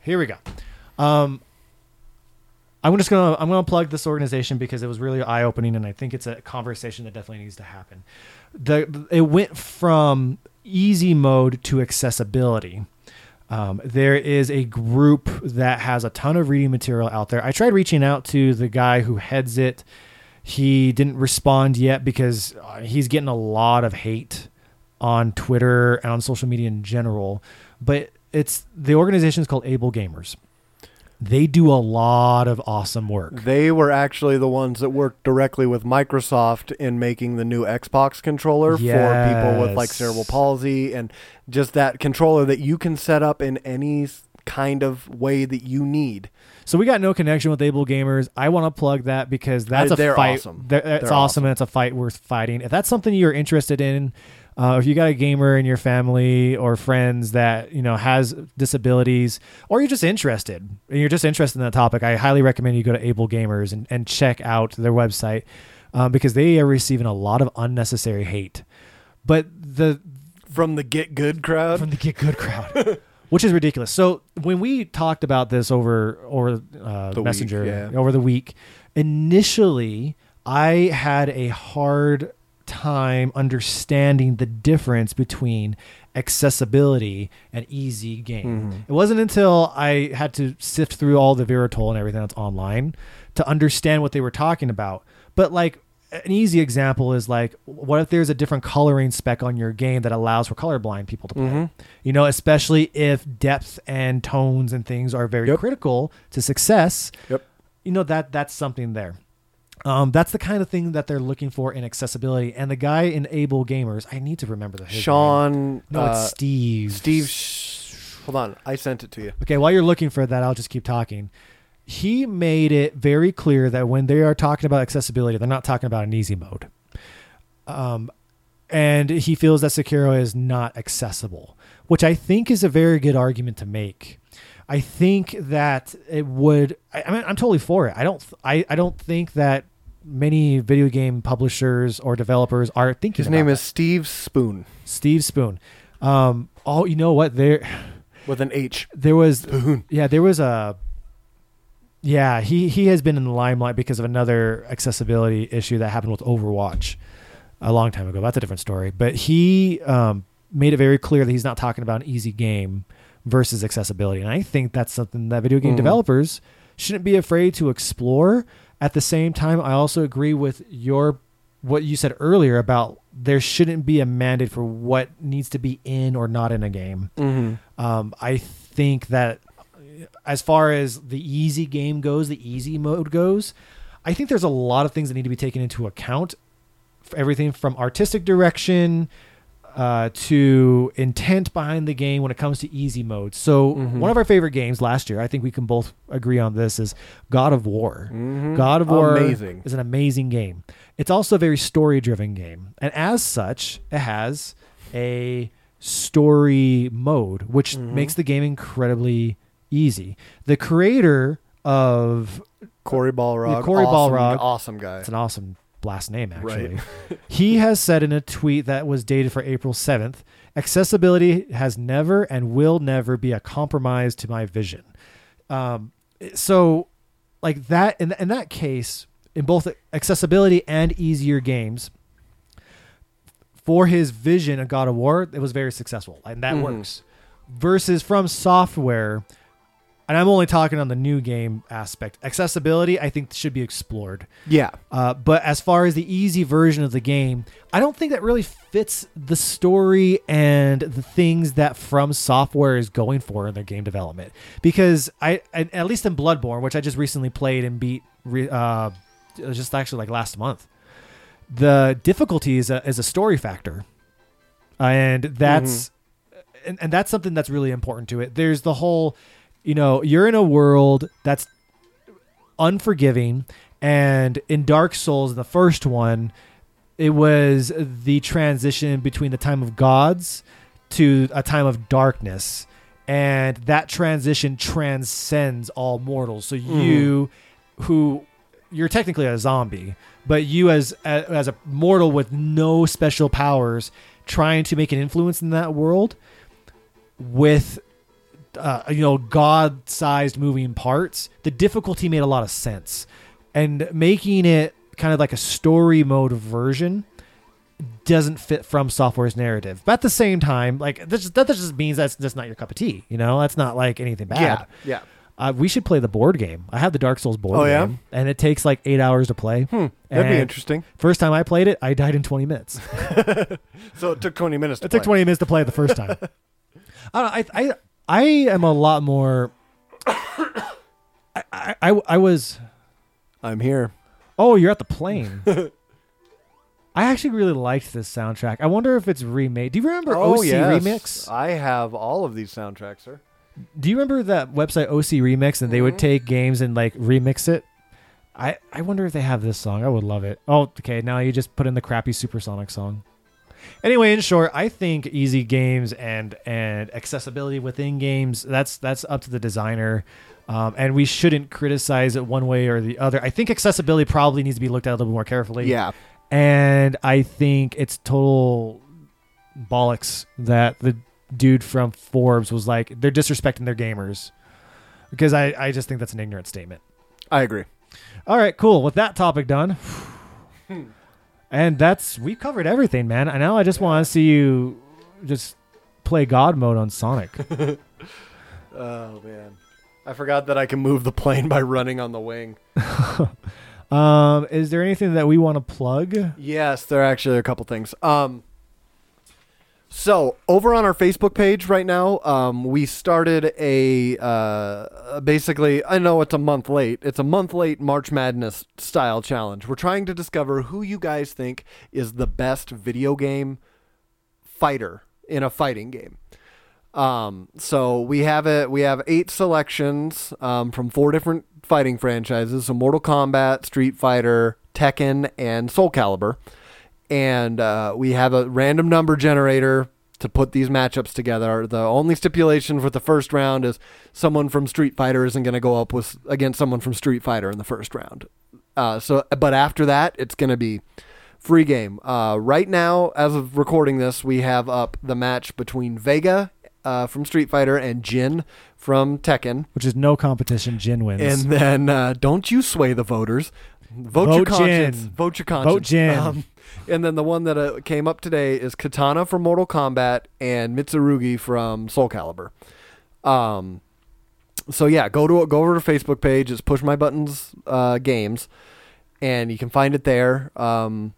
Here we go. Um I'm just gonna I'm gonna plug this organization because it was really eye opening, and I think it's a conversation that definitely needs to happen. The it went from easy mode to accessibility. Um, there is a group that has a ton of reading material out there. I tried reaching out to the guy who heads it. He didn't respond yet because uh, he's getting a lot of hate on Twitter and on social media in general. But it's the organization is called Able Gamers. They do a lot of awesome work.
They were actually the ones that worked directly with Microsoft in making the new Xbox controller for people with like cerebral palsy and just that controller that you can set up in any kind of way that you need.
So we got no connection with Able Gamers. I want to plug that because that's
Uh,
a fight.
awesome.
They're awesome,
awesome.
and it's a fight worth fighting. If that's something you're interested in, uh, if you got a gamer in your family or friends that you know has disabilities, or you're just interested, and you're just interested in that topic, I highly recommend you go to Able Gamers and, and check out their website um, because they are receiving a lot of unnecessary hate. But the
From the Get Good crowd.
from the Get Good crowd, <laughs> which is ridiculous. So when we talked about this over over uh,
The week,
Messenger
yeah.
over the week, initially I had a hard time understanding the difference between accessibility and easy game.
Mhm.
It wasn't until I had to sift through all the Viritol and everything that's online to understand what they were talking about. But like an easy example is like what if there's a different coloring spec on your game that allows for colorblind people to play?
Mhm.
You know, especially if depth and tones and things are very
Yep.
critical to success.
Yep.
You know that that's something there. Um, that's the kind of thing that they're looking for in accessibility. And the guy in Able Gamers, I need to remember the his name.
Sean.
No,
uh,
it's Steve.
Steve. Sh- hold on. I sent it to you.
Okay, while you're looking for that, I'll just keep talking. He made it very clear that when they are talking about accessibility, they're not talking about an easy mode. Um, and he feels that Sekiro is not accessible, which I think is a very good argument to make. I think that it would. I, I mean, I'm totally for it. I don't. I, I don't think that many video game publishers or developers are thinking.
His name
that.
is Steve Spohn
Steve Spohn. Um, oh, you know what? There,
with an H.
there was
Spohn.
yeah, there was a. Yeah, he he has been in the limelight because of another accessibility issue that happened with Overwatch a long time ago. That's a different story. But he um, made it very clear that he's not talking about an easy game versus accessibility, and I think that's something that video game
Mhm.
developers shouldn't be afraid to explore. At the same time, I also agree with your what you said earlier about there shouldn't be a mandate for what needs to be in or not in a game.
Mm-hmm.
Um, I think that as far as the easy game goes, the easy mode goes, I think there's a lot of things that need to be taken into account. Everything from artistic direction uh, to intent behind the game when it comes to easy mode. So
Mhm.
one of our favorite games last year, I think we can both agree on this, is God of War.
Mhm.
God of War
Amazing.
is an amazing game. It's also a very story driven game. And as such, it has a story mode, which
Mhm.
makes the game incredibly easy. The creator of
Cory Barlog.
Yeah, Corey
awesome,
Barlog.
Awesome guy.
it's an awesome last name actually.
Right. <laughs>
he has said in a tweet that was dated for April 7th, accessibility has never and will never be a compromise to my vision. Um, so like that in, in that case in both accessibility and easier games for his vision of God of War, it was very successful, and that
Mhm.
works. Versus from software, and I'm only talking on the new game aspect. Accessibility, I think, should be explored.
Yeah.
Uh, but as far as the easy version of the game, I don't think that really fits the story and the things that From Software is going for in their game development. Because I, I at least in Bloodborne, which I just recently played and beat, uh, just actually like last month, the difficulty is a, is a story factor, and that's and, and that's something that's really important to it. There's the whole, you know, you're in a world that's unforgiving and in Dark Souls, the first one, it was the transition between the time of gods to a time of darkness. And that transition transcends all mortals. So mm-hmm. you who you're technically a zombie, but you as a, as a mortal with no special powers trying to make an influence in that world with uh, you know god-sized moving parts the difficulty made a lot of sense and making it kind of like a story mode version doesn't fit from software's narrative. But at the same time, like that just, that just means that's just not your cup of tea. You know, that's not like anything bad.
Yeah, yeah.
Uh, we should play the board game. I have the Dark Souls board
Oh, yeah?
game, and it takes like eight hours to play.
Hmm, that'd be interesting.
First time I played it, I died in 20 minutes. <laughs>
So it took 20 minutes. To
It took 20 minutes to play the first time. <laughs> I, don't know, I I am a lot more. I, I, I, I was.
I'm here.
Oh, you're at the plane. <laughs> I actually really liked this soundtrack. I wonder if it's remade. Do you remember
oh
OC
yes.
Remix?
I have all of these soundtracks, sir.
Do you remember that website OC Remix and they would
Mhm.
take games and like remix it? I, I wonder if they have this song. I would love it. Oh, okay. Now you just put in the crappy Supersonic song. Anyway, in short, I think easy games and and accessibility within games that's that's up to the designer, um, and we shouldn't criticize it one way or the other. I think accessibility probably needs to be looked at a little bit more carefully.
Yeah.
and I think it's total bollocks that the dude from Forbes was like they're disrespecting their gamers because I I just think that's an ignorant statement.
I agree.
All right, cool. With that topic done. And that's we covered everything, man. I know I just want to see you just play God mode on Sonic. <laughs>
Oh man. I forgot that I can move the plane by running on the wing. <laughs>
um, is there anything that we want to plug?
Yes, there are actually a couple things. Um, so over on our Facebook page right now, um, we started a uh, basically. I know it's a month late. It's a month late March Madness style challenge. We're trying to discover who you guys think is the best video game fighter in a fighting game. Um, so we have it. We have eight selections um, from four different fighting franchises: so Mortal Kombat, Street Fighter, Tekken, and Soul Calibur. And uh, we have a random number generator to put these matchups together. The only stipulation for the first round is someone from Street Fighter isn't going to go up with against someone from Street Fighter in the first round. Uh, so, but after that, it's going to be free game. Uh, right now, as of recording this, we have up the match between Vega uh, from Street Fighter and Jin from Tekken.
Which is no competition. Jin wins.
And then uh, don't you sway the voters. Vote, your conscience.
Jin.
Vote your conscience.
Vote Jin.
And then the one that uh, came up today is Kitana from Mortal Kombat and Mitsurugi from Soul Calibur. Um, so yeah, go to go over to Facebook page. It's Push My Buttons uh, Games, and you can find it there. Um,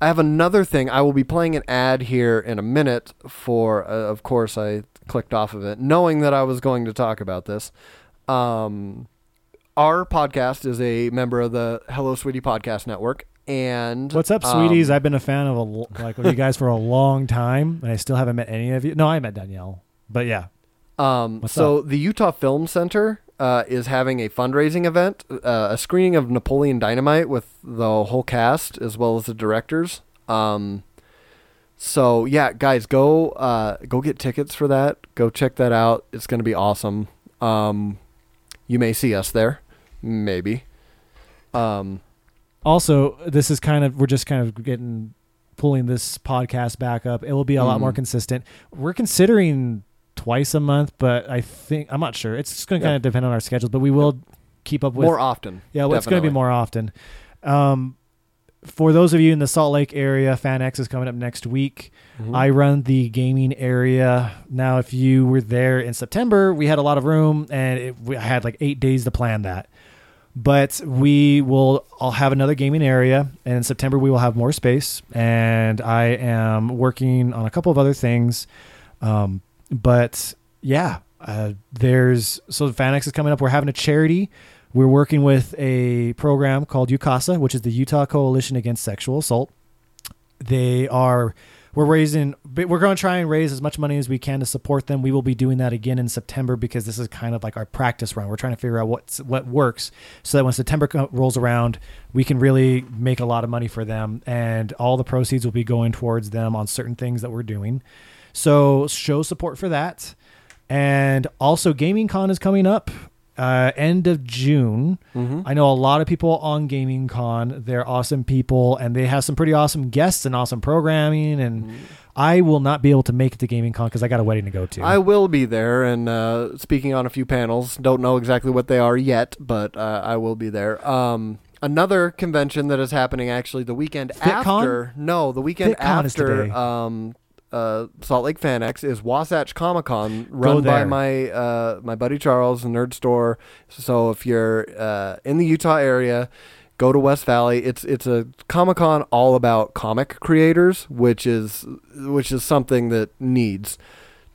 I have another thing. I will be playing an ad here in a minute. For uh, of course, I clicked off of it, knowing that I was going to talk about this. Um, our podcast is a member of the Hello Sweetie Podcast Network. And
What's up,
um,
sweeties? I've been a fan of a, like of you guys for a <laughs> long time, and I still haven't met any of you. No, I met Danielle, but yeah,
Um,
What's
so the Utah Film Center uh, is having a fundraising event, uh, a screening of Napoleon Dynamite with the whole cast as well as the directors. Um, so yeah, guys, go uh, go get tickets for that. Go check that out. It's going to be awesome. Um, you may see us there, maybe. Um,
also this is kind of we're just kind of getting pulling this podcast back up it will be a lot more
Mhm.
consistent we're considering twice a month but i think i'm not sure it's just going to kind of depend on our schedules but we will keep up with
more often.
yeah well, it's going to be more often um, for those of you in the salt lake area FanX is coming up next week
Mhm.
I run the gaming area. Now, if you were there in September, we had a lot of room and it, we, I had like eight days to plan that. But we will all have another gaming area. And in September, we will have more space. And I am working on a couple of other things. Um, but yeah, uh, there's so FanX is coming up. We're having a charity. We're working with a program called UCASA, which is the Utah Coalition Against Sexual Assault. They are we're raising we're going to try and raise as much money as we can to support them. We will be doing that again in september because this is kind of like our practice run. We're trying to figure out what's what works so that when september rolls around we can really make a lot of money for them and all the proceeds will be going towards them on certain things that we're doing. So show support for that. And also gaming con is coming up uh, end of june
Mhm.
I know a lot of people on Gaming Con. They're awesome people and they have some pretty awesome guests and awesome programming. And
Mm-hmm.
I will not be able to make it to Gaming Con because I got a wedding to go to.
I will be there and uh, speaking on a few panels. Don't know exactly what they are yet, but uh, I will be there. Um, another convention that is happening actually the weekend
FitCon?
after. No, the weekend
FitCon
after um, uh, Salt Lake FanX is Wasatch Comic Con, run by
there.
my uh, my buddy Charles, Nerd Store. So if you're uh, in the Utah area, go to West Valley. It's it's a Comic Con all about comic creators, which is which is something that needs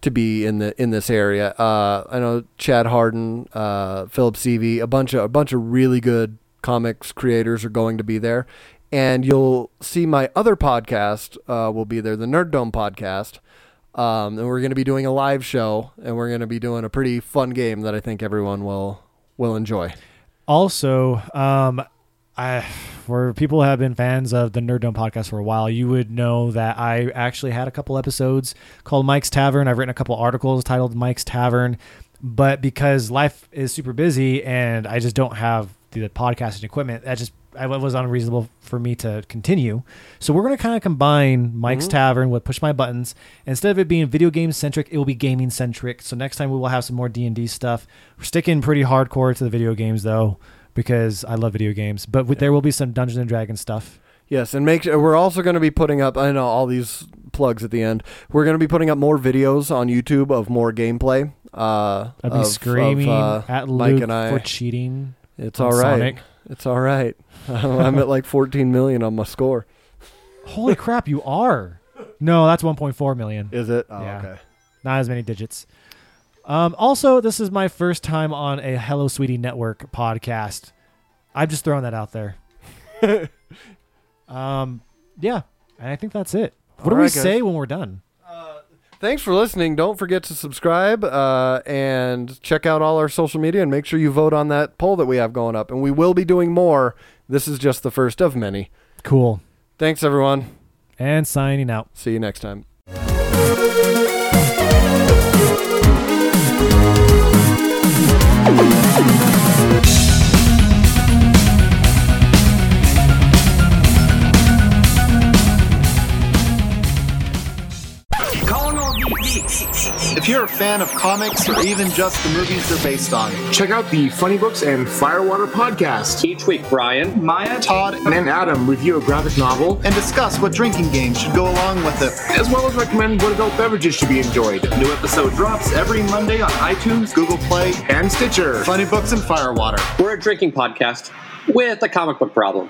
to be in the in this area. Uh, I know Chad Harden, uh, Philip Seavey, a bunch of a bunch of really good comics creators are going to be there, and you'll see my other podcast uh, will be there, the Nerd Dome podcast. Um, and we're going to be doing a live show, and we're going to be doing a pretty fun game that I think everyone will will enjoy.
Also, um, I for people have been fans of the Nerd Dome podcast for a while, you would know that I actually had a couple episodes called Mike's Tavern. I've written a couple articles titled Mike's Tavern, but because life is super busy and I just don't have the podcasting equipment, that just it was unreasonable for me to continue. So we're going to kind of combine Mike's Tavern with Push My Buttons. Instead of it being video game centric, it will be gaming centric. So next time we will have some more D and D stuff. We're sticking pretty hardcore to the video games though, because I love video games. But with, there will be some Dungeons and Dragons stuff.
Yes, and make sure we're also going to be putting up. I know all these plugs at the end. We're going to be putting up more videos on YouTube of more gameplay. Uh,
I'd be
of-
screaming
of, uh,
at
Mike
Luke
and I.
for cheating.
It's all right.
Sonic.
It's all right. <laughs> I'm at like 14 million on my score.
Holy <laughs> crap, you are. No, that's 1.4 million.
Is it? Oh,
Yeah.
okay.
Not as many digits. Um, also, this is my first time on a Hello Sweetie Network podcast. I'm just throwing that out there. <laughs> um, yeah, and I think that's it. What do we
guys.
say when we're done?
Thanks for listening. Don't forget to subscribe uh, and check out all our social media and make sure you vote on that poll that we have going up. And we will be doing more. This is just the first of many.
Cool.
Thanks, everyone.
And signing out.
See you next time.
If you're a fan of comics or even just the movies they're based on,
Check out the Funny Books and Firewater podcast.
Each week, Brian, Maya,
Todd,
And Adam review a graphic novel,
and discuss what drinking games should go along with it.
as well as recommend what adult beverages should be enjoyed.
New episode drops every Monday on iTunes.
Google Play,
And Stitcher.
Funny Books, and Firewater.
We're a drinking podcast with a comic book problem.